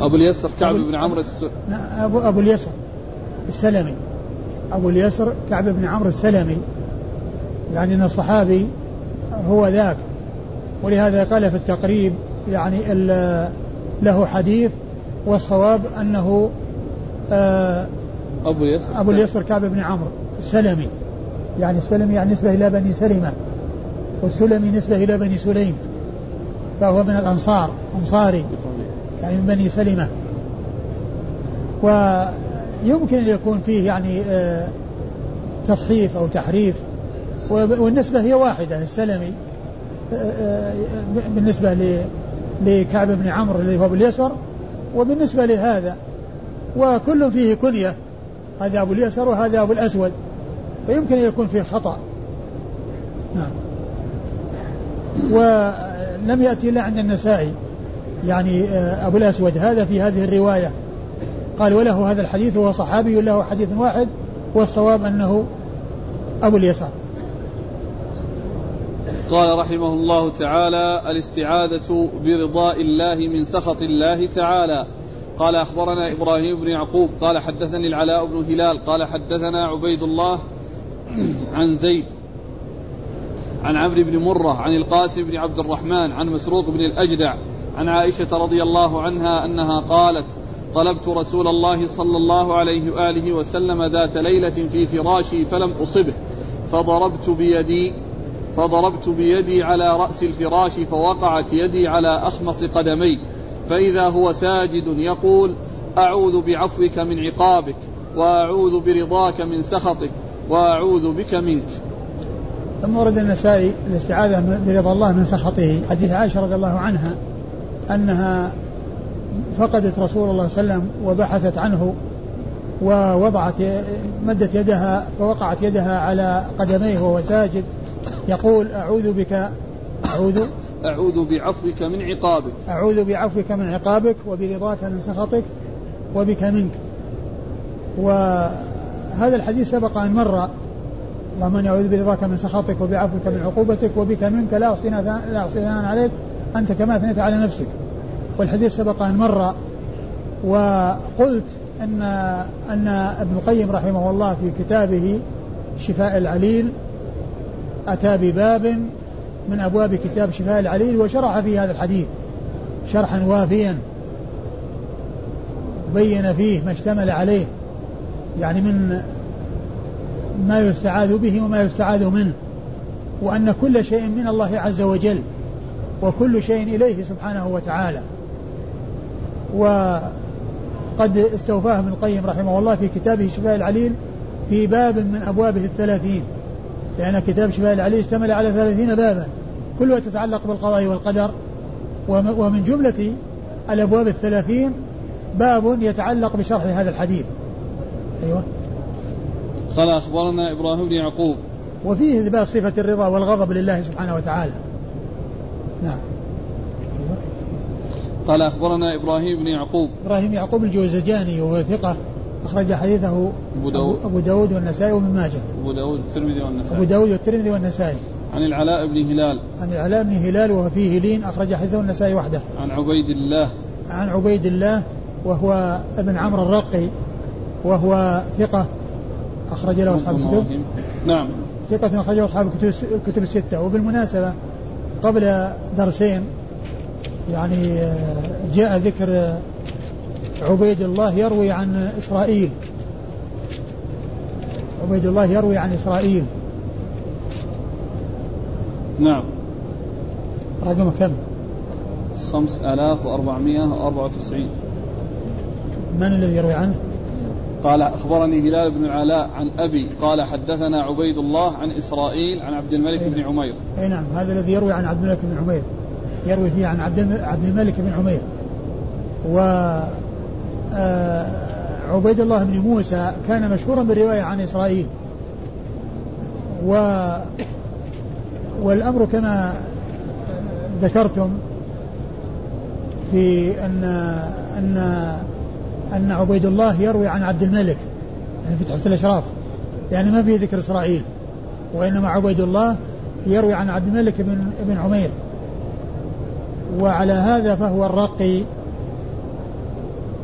أبو اليسر كعب بن عمرو الس...
ابو أبو اليسر السلمي أبو اليسر كعب بن عمرو السلمي. يعني إن الصحابي هو ذاك. ولهذا قال في التقريب يعني له حديث والصواب أنه
آه أبو اليسر
أبو اليسر كعب بن عمرو السلمي. يعني السلمي يعني نسبة إلى بني سلمة والسلمي نسبة إلى بني سليم. فهو من الأنصار أنصاري يعني من بني سلمة. ويمكن أن يكون فيه يعني آه، تصحيف أو تحريف. والنسبة هي واحدة السلمي آه، آه، بالنسبة لكعب بن عمرو الذي هو باليسر وبالنسبة لهذا. وكل فيه كنية هذا أبو اليسر وهذا أبو الأسود. فيمكن أن يكون فيه خطأ. نعم. و لم يأتي إلا عند النسائي. يعني أبو الأسود هذا في هذه الرواية. قال وله هذا الحديث وهو صحابي له حديث واحد والصواب أنه أبو اليسار.
قال رحمه الله تعالى الاستعاذة برضاء الله من سخط الله تعالى. قال أخبرنا إبراهيم بن يعقوب قال حدثني العلاء بن هلال قال حدثنا عبيد الله عن زيد عن عمرو بن مرة عن القاسم بن عبد الرحمن عن مسروق بن الأجدع عن عائشة رضي الله عنها أنها قالت طلبت رسول الله صلى الله عليه وآله وسلم ذات ليلة في فراشي فلم أصبه. فضربت بيدي فضربت بيدي على رأس الفراش فوقعت يدي على أخمص قدمي. فإذا هو ساجد يقول أعوذ بعفوك من عقابك وأعوذ برضاك من سخطك وأعوذ بك منك.
ثم ورد النسائي الاستعاذة برضا الله من سخطه حديث عائشة رضي الله عنها أنها فقدت رسول الله صلى الله عليه وسلم وبحثت عنه ووضعت مدت يدها فوقعت يدها على قدميه وهو ساجد يقول أعوذ بك أعوذ
أعوذ بعفوك من عقابك.
أعوذ بعفوك من عقابك وبرضاك من سخطك وبك منك. وهذا الحديث سبق أن مر. اللهم إني أعوذ برضاك من سخطك وبعفوك من عقوبتك وبك منك لا أحصي لا أحصي عليك. أنت كما اثنيت على نفسك. والحديث سبق أن مر وقلت أن أن ابن القيم رحمه الله في كتابه شفاء العليل أتى بباب من أبواب كتاب شفاء العليل وشرح في هذا الحديث شرحا وافيا. بين فيه ما اشتمل عليه يعني من ما يستعاذ به وما يستعاذ منه وأن كل شيء من الله عز وجل وكل شيء إليه سبحانه وتعالى. وقد استوفاه ابن القيم رحمه الله في كتابه شفاء العليل في باب من أبوابه الثلاثين. لأن كتاب شفاء العليل اشتمل على ثلاثين بابا. كلها تتعلق بالقضاء والقدر. ومن جملة الأبواب الثلاثين باب يتعلق بشرح هذا الحديث. أيوة.
قال أخبرنا إبراهيم بن يعقوب.
وفيه إثبات صفة الرضا والغضب لله سبحانه وتعالى. نعم.
قال أخبرنا إبراهيم بن يعقوب.
إبراهيم يعقوب الجوزجاني وهو ثقة أخرج حديثه
أبو داود.
أبو داود والنسائي وابن ماجه.
أبو داود والترمذي والنسائي.
أبو داود والترمذي والنسائي.
عن العلاء بن هلال.
عن العلاء بن هلال وهو فيه لين أخرج حديثه النسائي وحده.
عن عبيد الله.
عن عبيد الله وهو ابن عمرو الرقي وهو ثقة أخرج له أصحاب الكتب.
نعم.
ثقة أخرج له أصحاب الكتب الكتب الستة. وبالمناسبة قبل درسين يعني جاء ذكر عبيد الله يروي عن إسرائيل. عبيد الله يروي عن إسرائيل.
نعم.
رقم كم؟
خمس آلاف وأربعمائة وأربعة وتسعين.
من الذي يروي عنه؟
قال أخبرني هلال بن العلاء عن أبي. قال حدثنا عبيد الله عن إسرائيل عن عبد الملك بن عمير.
أي نعم. هذا الذي يروي عن عبد الملك بن عمير. يروي فيه عن عبد عبد الملك بن عمير. و آه، عبيد الله بن موسى كان مشهورا بالرواية عن إسرائيل. و والأمر كما ذكرتم في أن أن أن عبيد الله يروي عن عبد الملك يعني في تحفة الأشراف يعني ما في ذكر إسرائيل وإنما عبيد الله يروي عن عبد الملك بن ابن عمير. وعلى هذا فهو الرقي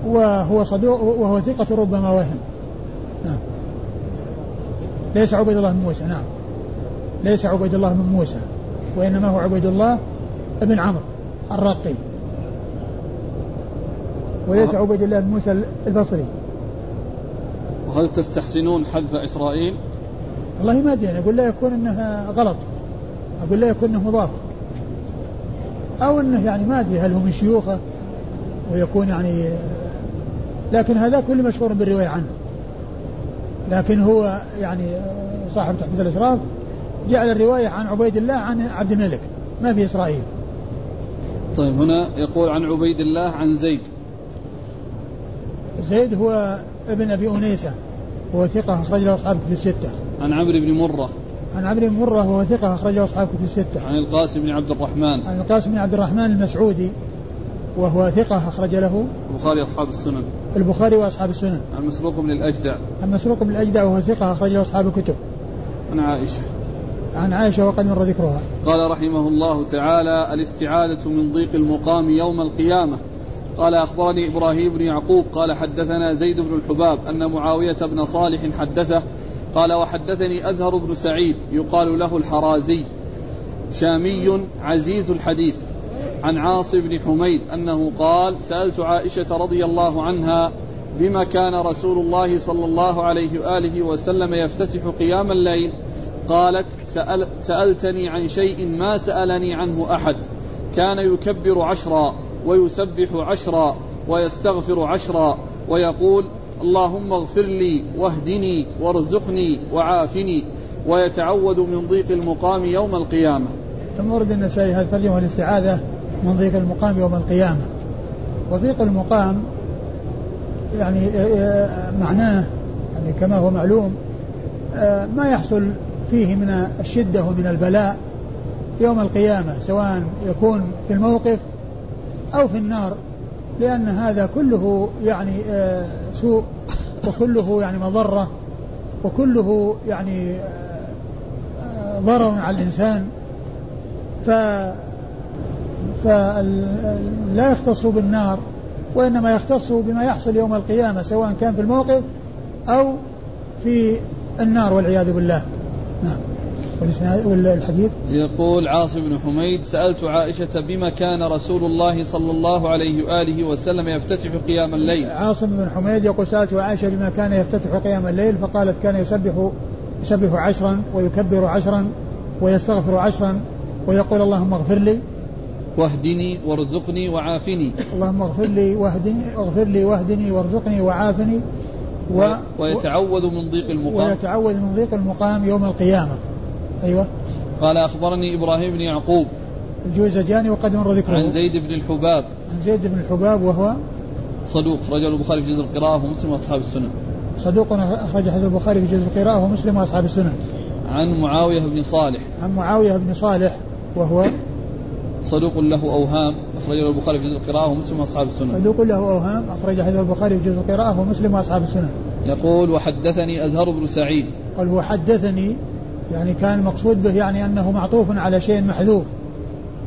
وهو صدوق وهو ثقة ربما وهم. نعم. ليس عبيد الله بن موسى نعم. ليس عبيد الله بن موسى وإنما هو عبيد الله بن عمرو الرقي. وليس آه. عبيد الله بن موسى البصري.
وهل تستحسنون حذف إسرائيل؟
والله ما أدري أقول لا يكون أنها غلط. أقول لا يكون أنه مضاف. أو أنه يعني ما أدري هل هو من شيوخه ويكون يعني لكن هذا كله مشهور بالرواية عنه. لكن هو يعني صاحب تحفيظ الإشراف جعل الرواية عن عبيد الله عن عبد الملك ما في إسرائيل.
طيب هنا يقول عن عبيد الله عن زيد.
زيد هو ابن أبي أنيسة وهو ثقة أخرج له أصحاب كتب الستة.
عن عمرو بن مرة.
عن عمرو بن مرة وهو ثقة أخرج له أصحاب كتب الستة.
عن القاسم بن عبد الرحمن.
عن القاسم بن عبد الرحمن المسعودي وهو ثقة أخرج له.
البخاري أصحاب السنن.
البخاري وأصحاب السنن.
عن مسروق بن الأجدع.
عن مسروق بن الأجدع وهو ثقة أخرج له أصحاب الكتب.
عن عائشة.
عن عائشة وقد مر ذكرها.
قال رحمه الله تعالى الاستعاذة من ضيق المقام يوم القيامة. قال أخبرني إبراهيم بن يعقوب قال حدثنا زيد بن الحباب أن معاوية بن صالح حدثه قال وحدثني أزهر بن سعيد يقال له الحرازي شامي عزيز الحديث عن عاصم بن حميد أنه قال سألت عائشة رضي الله عنها بما كان رسول الله صلى الله عليه وآله وسلم يفتتح قيام الليل قالت سأل سألتني عن شيء ما سألني عنه أحد كان يكبر عشرا ويسبح عشرا ويستغفر عشرا ويقول اللهم اغفر لي واهدني وارزقني وعافني ويتعوذ من ضيق المقام يوم القيامة.
ثم ورد النسائي هذا الترجمة الاستعاذة من ضيق المقام يوم القيامة؟ وضيق المقام يعني آه، آه، معناه يعني كما هو معلوم آه، ما يحصل فيه من الشدة ومن البلاء يوم القيامة سواء يكون في الموقف أو في النار. لأن هذا كله يعني سوء وكله يعني مضرة وكله يعني ضرر على الإنسان. ف فلا يختص بالنار وإنما يختص بما يحصل يوم القيامة سواء كان في الموقف أو في النار والعياذ بالله. نعم. والحديث؟
يقول عاصم بن حميد سألت عائشة بما كان رسول الله صلى الله عليه وآله وسلم يفتتح قيام الليل.
عاصم بن حميد يقول سألت عائشة بما كان يفتتح قيام الليل فقالت كان يسبح يسبح عشرا ويكبر عشرا ويستغفر عشرا ويقول اللهم اغفر لي.
واهدني وارزقني وعافني.
اللهم اغفر لي واهدني اغفر لي واهدني وارزقني وعافني.
و ويتعوذ من ضيق المقام.
ويتعوذ من ضيق المقام يوم القيامة. أيوة.
قال أخبرني إبراهيم بن يعقوب
الجوزجاني وقد مر ذكره.
عن زيد بن الحباب.
عن زيد بن الحباب وهو
صدوق رجل البخاري في جزء القراءة ومسلم وأصحاب السنن
صدوق أخرج حديث البخاري في جزء القراءة ومسلم وأصحاب السنن
عن معاوية بن صالح.
عن معاوية بن صالح وهو
صدوق له أوهام أخرجه البخاري في جزء القراءة ومسلم وأصحاب السنن
صدوق له أوهام أخرج حديث البخاري في جزء القراءة ومسلم وأصحاب السنن
يقول وحدثني أزهر بن سعيد.
قال وحدثني يعني كان المقصود به يعني أنه معطوف على شيء محذوف.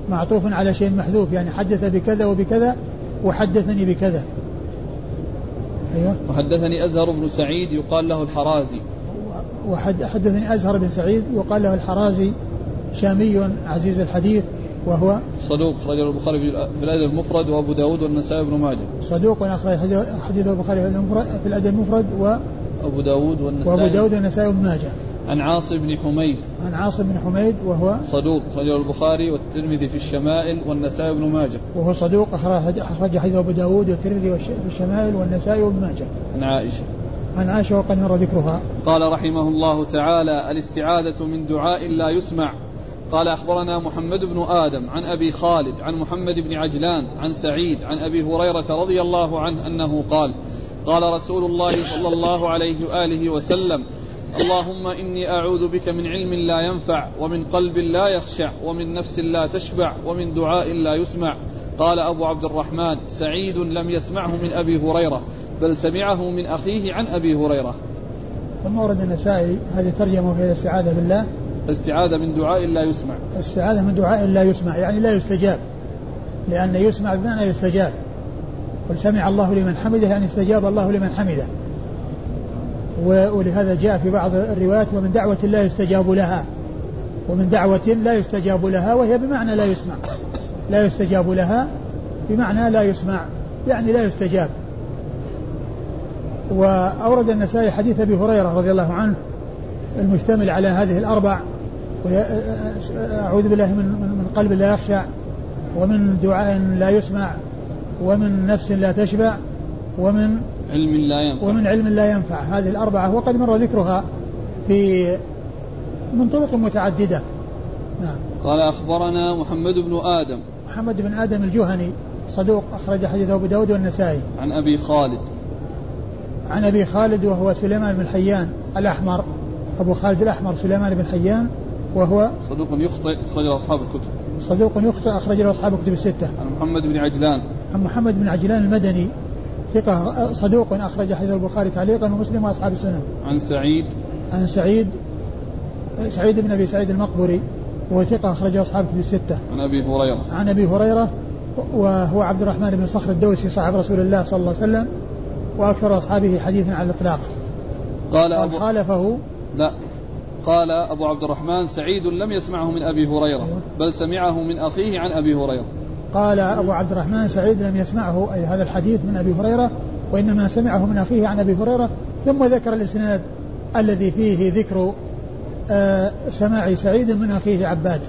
معطوف على شيء محذوف يعني حدث بكذا وبكذا وحدثني بكذا.
أيوة. وحدثني أزهر بن سعيد يقال له الحرازي.
وحدثني أزهر بن سعيد يقال له الحرازي شامي عزيز الحديث وهو
صدوق رجل البخاري في الأدب المفرد وأبو داود والنسائي بن ماجه.
صدوق أخرج حديث البخاري في الأدب المفرد و
أبو داود والنسائي.
وأبو داود والنسائي بن ماجه.
عن عاصم بن حميد.
عن عاصم بن حميد وهو
صدوق رجل البخاري والترمذي في الشمائل والنسائي بن ماجه.
وهو صدوق أخرج حديث أبو داود والترمذي في الشمائل والنسائي وابن ماجه.
عن عائشة.
عن عائشة وقد مر ذكرها.
قال رحمه الله تعالى الاستعاذة من دعاء لا يسمع. قال أخبرنا محمد بن آدم عن أبي خالد عن محمد بن عجلان عن سعيد عن أبي هريرة رضي الله عنه أنه قال قال رسول الله صلى الله عليه وآله وسلم اللهم إني أعوذ بك من علم لا ينفع ومن قلب لا يخشع ومن نفس لا تشبع ومن دعاء لا يسمع. قال أبو عبد الرحمن سعيد لم يسمعه من أبي هريرة بل سمعه من أخيه عن أبي هريرة.
ثم ورد النسائي هذه ترجمة في الاستعاذة بالله.
الاستعاذة من دعاء لا يسمع.
الاستعاذة من دعاء لا يسمع يعني لا يستجاب. لأن يسمع بمعنى يستجاب. قل سمع الله لمن حمده يعني استجاب الله لمن حمده. ولهذا جاء في بعض الروايات ومن دعوة لا يستجاب لها. ومن دعوة لا يستجاب لها وهي بمعنى لا يسمع. لا يستجاب لها بمعنى لا يسمع يعني لا يستجاب. وأورد النسائي حديث أبي هريرة رضي الله عنه المشتمل على هذه الأربع أعوذ بالله من من قلب لا يخشع ومن دعاء لا يسمع ومن نفس لا تشبع ومن
علم لا ينفع.
ومن علم لا ينفع. هذه الأربعة وقد مر ذكرها في من طرق متعددة.
نعم. قال أخبرنا محمد بن آدم.
محمد بن آدم الجهني صدوق أخرج حديثه أبو داود والنسائي.
عن أبي خالد.
عن أبي خالد وهو سليمان بن حيان الأحمر. أبو خالد الأحمر سليمان بن حيان وهو
صدوق يخطئ أخرج له أصحاب الكتب.
صدوق يخطئ أخرج له أصحاب الكتب الستة.
عن محمد بن عجلان.
عن محمد بن عجلان المدني. ثقة صدوق أخرج حديث البخاري تعليقا ومسلم وأصحاب السنن
عن سعيد.
عن سعيد سعيد بن أبي سعيد المقبري وهو ثقة أخرجه أصحاب الكتب الستة.
عن أبي هريرة.
عن أبي هريرة وهو عبد الرحمن بن صخر الدوسي صاحب رسول الله صلى الله عليه وسلم وأكثر أصحابه حديثا على الإطلاق.
قال أبو
خالفه
لا. قال أبو عبد الرحمن سعيد لم يسمعه من أبي هريرة أيوة. بل سمعه من أخيه عن أبي هريرة.
قال أبو عبد الرحمن سعيد لم يسمعه أي هذا الحديث من أبي هريرة وإنما سمعه من أخيه عن أبي هريرة ثم ذكر الإسناد الذي فيه ذكر آه سماع سعيد من أخيه عباد.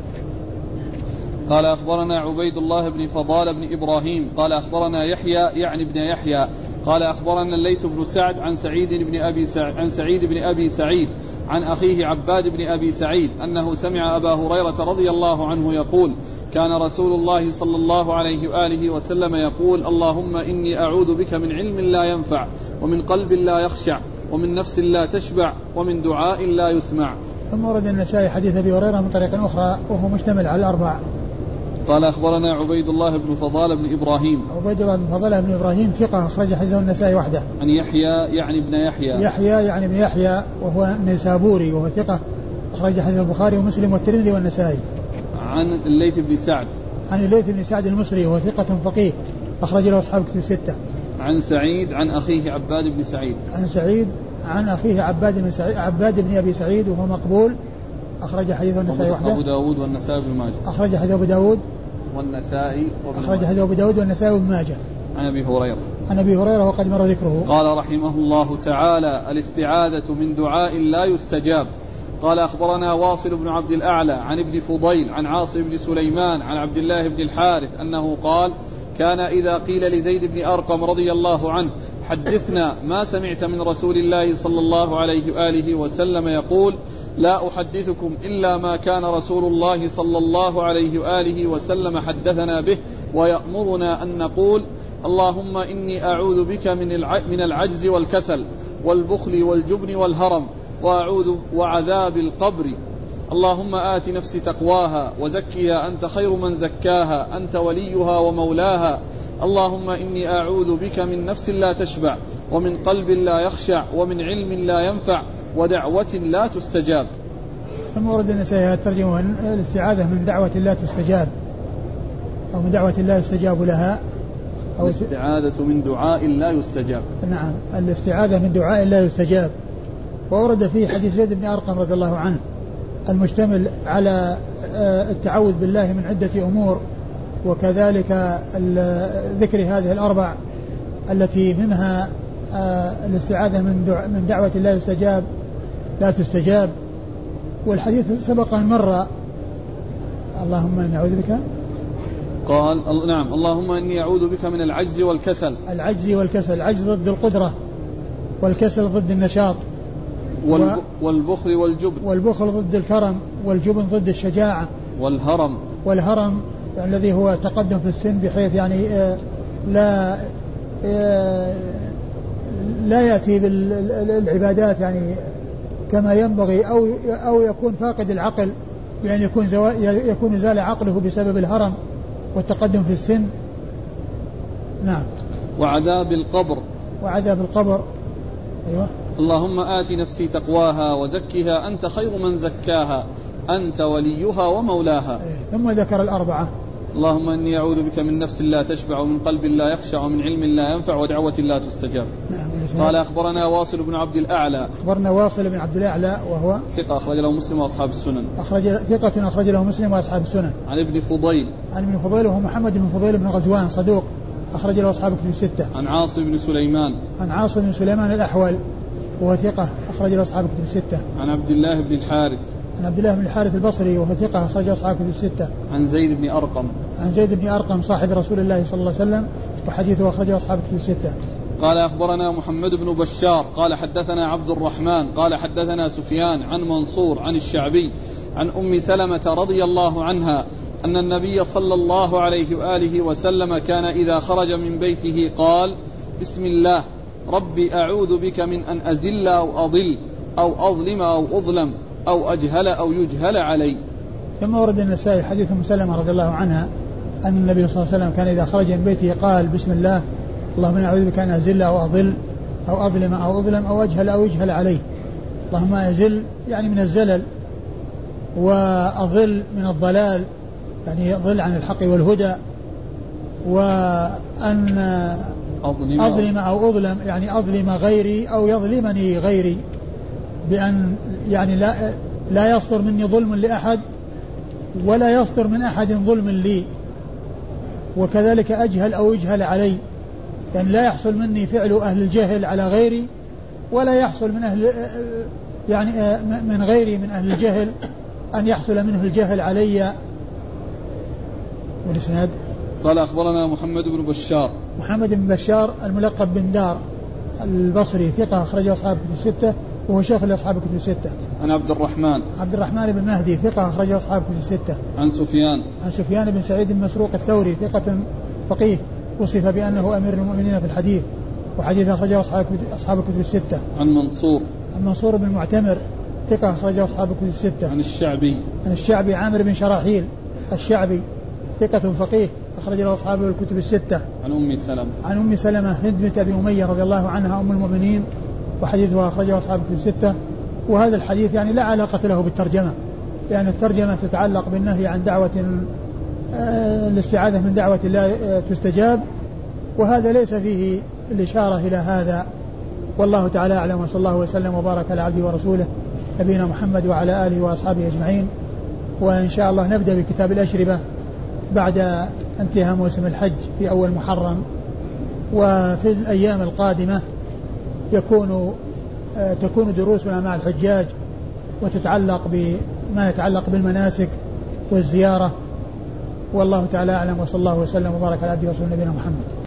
قال أخبرنا عبيد الله بن فضال بن إبراهيم قال أخبرنا يحيى يعني ابن يحيى قال أخبرنا الليث بن سعد عن سعيد بن أبي سعد عن سعيد بن أبي سعيد عن أخيه عباد بن أبي سعيد أنه سمع أبا هريرة رضي الله عنه يقول كان رسول الله صلى الله عليه وآله وسلم يقول اللهم إني أعوذ بك من علم لا ينفع ومن قلب لا يخشع ومن نفس لا تشبع ومن دعاء لا يسمع.
ثم ورد النسائي حديث أبي هريرة من طريق أخرى وهو مشتمل على الأربع.
قال أخبرنا عبيد الله بن فضال بن إبراهيم.
عبيد الله بن فضال بن إبراهيم ثقة أخرج حديثه النسائي وحده.
عن يحيى يعني ابن يحيى.
يحيى يعني ابن يحيى وهو النيسابوري وهو ثقة أخرج حديث البخاري ومسلم والترمذي والنسائي.
عن الليث بن سعد.
عن الليث بن سعد المصري وهو ثقة فقيه أخرج له أصحاب كتب الستة.
عن سعيد عن أخيه عباد بن سعيد.
عن سعيد عن أخيه عباد بن سعيد عباد بن أبي سعيد وهو مقبول. أخرج حديث النسائي وحده.
أبو داود والنسائي بن ماجه.
أخرج حديث أبو داود
والنسائي
أخرج حديث أبو داود والنسائي بن ماجه.
عن أبي هريرة
عن أبي هريرة وقد مر ذكره
قال رحمه الله تعالى الاستعاذة من دعاء لا يستجاب قال أخبرنا واصل بن عبد الأعلى عن ابن فضيل عن عاصم بن سليمان عن عبد الله بن الحارث أنه قال كان إذا قيل لزيد بن أرقم رضي الله عنه حدثنا ما سمعت من رسول الله صلى الله عليه وآله وسلم يقول لا أحدثكم إلا ما كان رسول الله صلى الله عليه وآله وسلم حدثنا به ويأمرنا أن نقول اللهم إني أعوذ بك من من العجز والكسل والبخل والجبن والهرم وأعوذ وعذاب القبر. اللهم آت نفسي تقواها وزكها أنت خير من زكاها أنت وليها ومولاها. اللهم إني أعوذ بك من نفس لا تشبع ومن قلب لا يخشع ومن علم لا ينفع. ودعوة لا تستجاب.
ثم ورد النسائي الترجمة الاستعاذة من دعوة لا تستجاب أو من دعوة لا يستجاب لها
أو الاستعاذة من دعاء لا يستجاب.
نعم الاستعاذة من دعاء لا يستجاب. وورد فيه حديث زيد بن أرقم رضي الله عنه المشتمل على آه، التعوذ بالله من عدة أمور وكذلك ذكر هذه الأربع التي منها آه، الاستعاذة من من دعوة لا يستجاب لا تستجاب. والحديث سبق أن مر. اللهم إني أعوذ بك.
قال نعم. اللهم إني أعوذ بك من العجز والكسل.
العجز والكسل. العجز ضد القدرة والكسل ضد النشاط.
والبخل والجبن.
والبخل ضد الكرم والجبن ضد الشجاعة.
والهرم.
والهرم الذي هو تقدم في السن بحيث يعني آه، لا آه، لا يأتي بالعبادات يعني كما ينبغي أو أو يكون فاقد العقل بأن يكون يكون زال عقله بسبب الهرم والتقدم في السن. نعم.
وعذاب القبر.
وعذاب القبر. أيوة.
اللهم آت نفسي تقواها وزكها أنت خير من زكاها أنت وليها ومولاها.
أيوة. ثم ذكر الأربعة.
اللهم إني أعوذ بك من نفس لا تشبع ومن قلب لا يخشع ومن علم لا ينفع ودعوة لا تستجاب. نعم قال أخبرنا واصل بن عبد الأعلى.
أخبرنا واصل بن عبد الأعلى وهو
ثقة أخرج له مسلم وأصحاب السنن.
أخرج ثقة أخرج له مسلم وأصحاب السنن.
عن ابن فضيل.
عن ابن فضيل وهو محمد بن فضيل بن غزوان صدوق أخرج له أصحاب كتب الستة.
عن عاصم بن سليمان.
عن عاصم بن سليمان الأحول وهو ثقة أخرج له أصحاب كتب الستة.
عن عبد الله بن الحارث.
عن عبد الله بن الحارث البصري وهو ثقة أخرج أصحاب كتب الستة.
عن زيد بن أرقم.
عن زيد بن أرقم صاحب رسول الله صلى الله عليه وسلم وحديثه أخرجه أصحاب كتب الستة.
قال أخبرنا محمد بن بشار قال حدثنا عبد الرحمن قال حدثنا سفيان عن منصور عن الشعبي عن أم سلمة رضي الله عنها أن النبي صلى الله عليه وآله وسلم كان إذا خرج من بيته قال بسم الله ربي أعوذ بك من أن أزل أو أضل أو أظلم أو أظلم أو أجهل أو يجهل علي.
ثم ورد النسائي حديث أم سلمة رضي الله عنها أن النبي صلى الله عليه وسلم كان إذا خرج من بيته قال بسم الله اللهم إني أعوذ بك أن أزل أو أضل أو أظلم أو أظلم أو أجهل أو يجهل علي. اللهم أزل يعني من الزلل وأضل من الضلال يعني ضل عن الحق والهدى وأن أظلم, أظلم أو أظلم يعني أظلم غيري أو يظلمني غيري. بأن يعني لا لا يصدر مني ظلم لأحد ولا يصدر من أحد ظلم لي. وكذلك أجهل أو يجهل علي. يعني لا يحصل مني فعل أهل الجهل على غيري ولا يحصل من أهل يعني من غيري من أهل الجهل أن يحصل منه الجهل علي. والإسناد؟
قال أخبرنا محمد بن بشار.
محمد بن بشار الملقب بن دار البصري ثقة أخرجه أصحاب الستة. وهو شيخ لأصحاب الكتب الستة.
عن عبد الرحمن.
عبد الرحمن بن مهدي ثقة اخرجه أصحاب الكتب الستة.
عن سفيان.
عن سفيان بن سعيد بن مسروق الثوري ثقة فقيه وصف بأنه أمير المؤمنين في الحديث وحديث أخرجه أصحاب أصحاب الكتب الستة.
عن منصور.
عن منصور بن معتمر ثقة أخرجه أصحاب الكتب الستة.
عن الشعبي.
عن الشعبي عامر بن شراحيل الشعبي ثقة فقيه أخرج له أصحابه الكتب الستة.
عن أم سلمة.
عن أم سلمة هند بنت أبي أمية رضي الله عنها أم المؤمنين وحديثه أخرجه أصحاب في الستة وهذا الحديث يعني لا علاقة له بالترجمة لأن الترجمة تتعلق بالنهي عن دعوة آه، الاستعاذة من دعوة الله آه، تستجاب وهذا ليس فيه الإشارة إلى هذا. والله تعالى أعلم وصلى الله وسلم وبارك على عبده ورسوله نبينا محمد وعلى آله وأصحابه أجمعين. وإن شاء الله نبدأ بكتاب الأشربة بعد انتهاء موسم الحج في أول محرم وفي الأيام القادمة يكون آه، تكون دروسنا مع الحجاج وتتعلق بما يتعلق بالمناسك والزيارة. والله تعالى أعلم وصلى الله وسلم وبارك على عبده ورسوله نبينا محمد.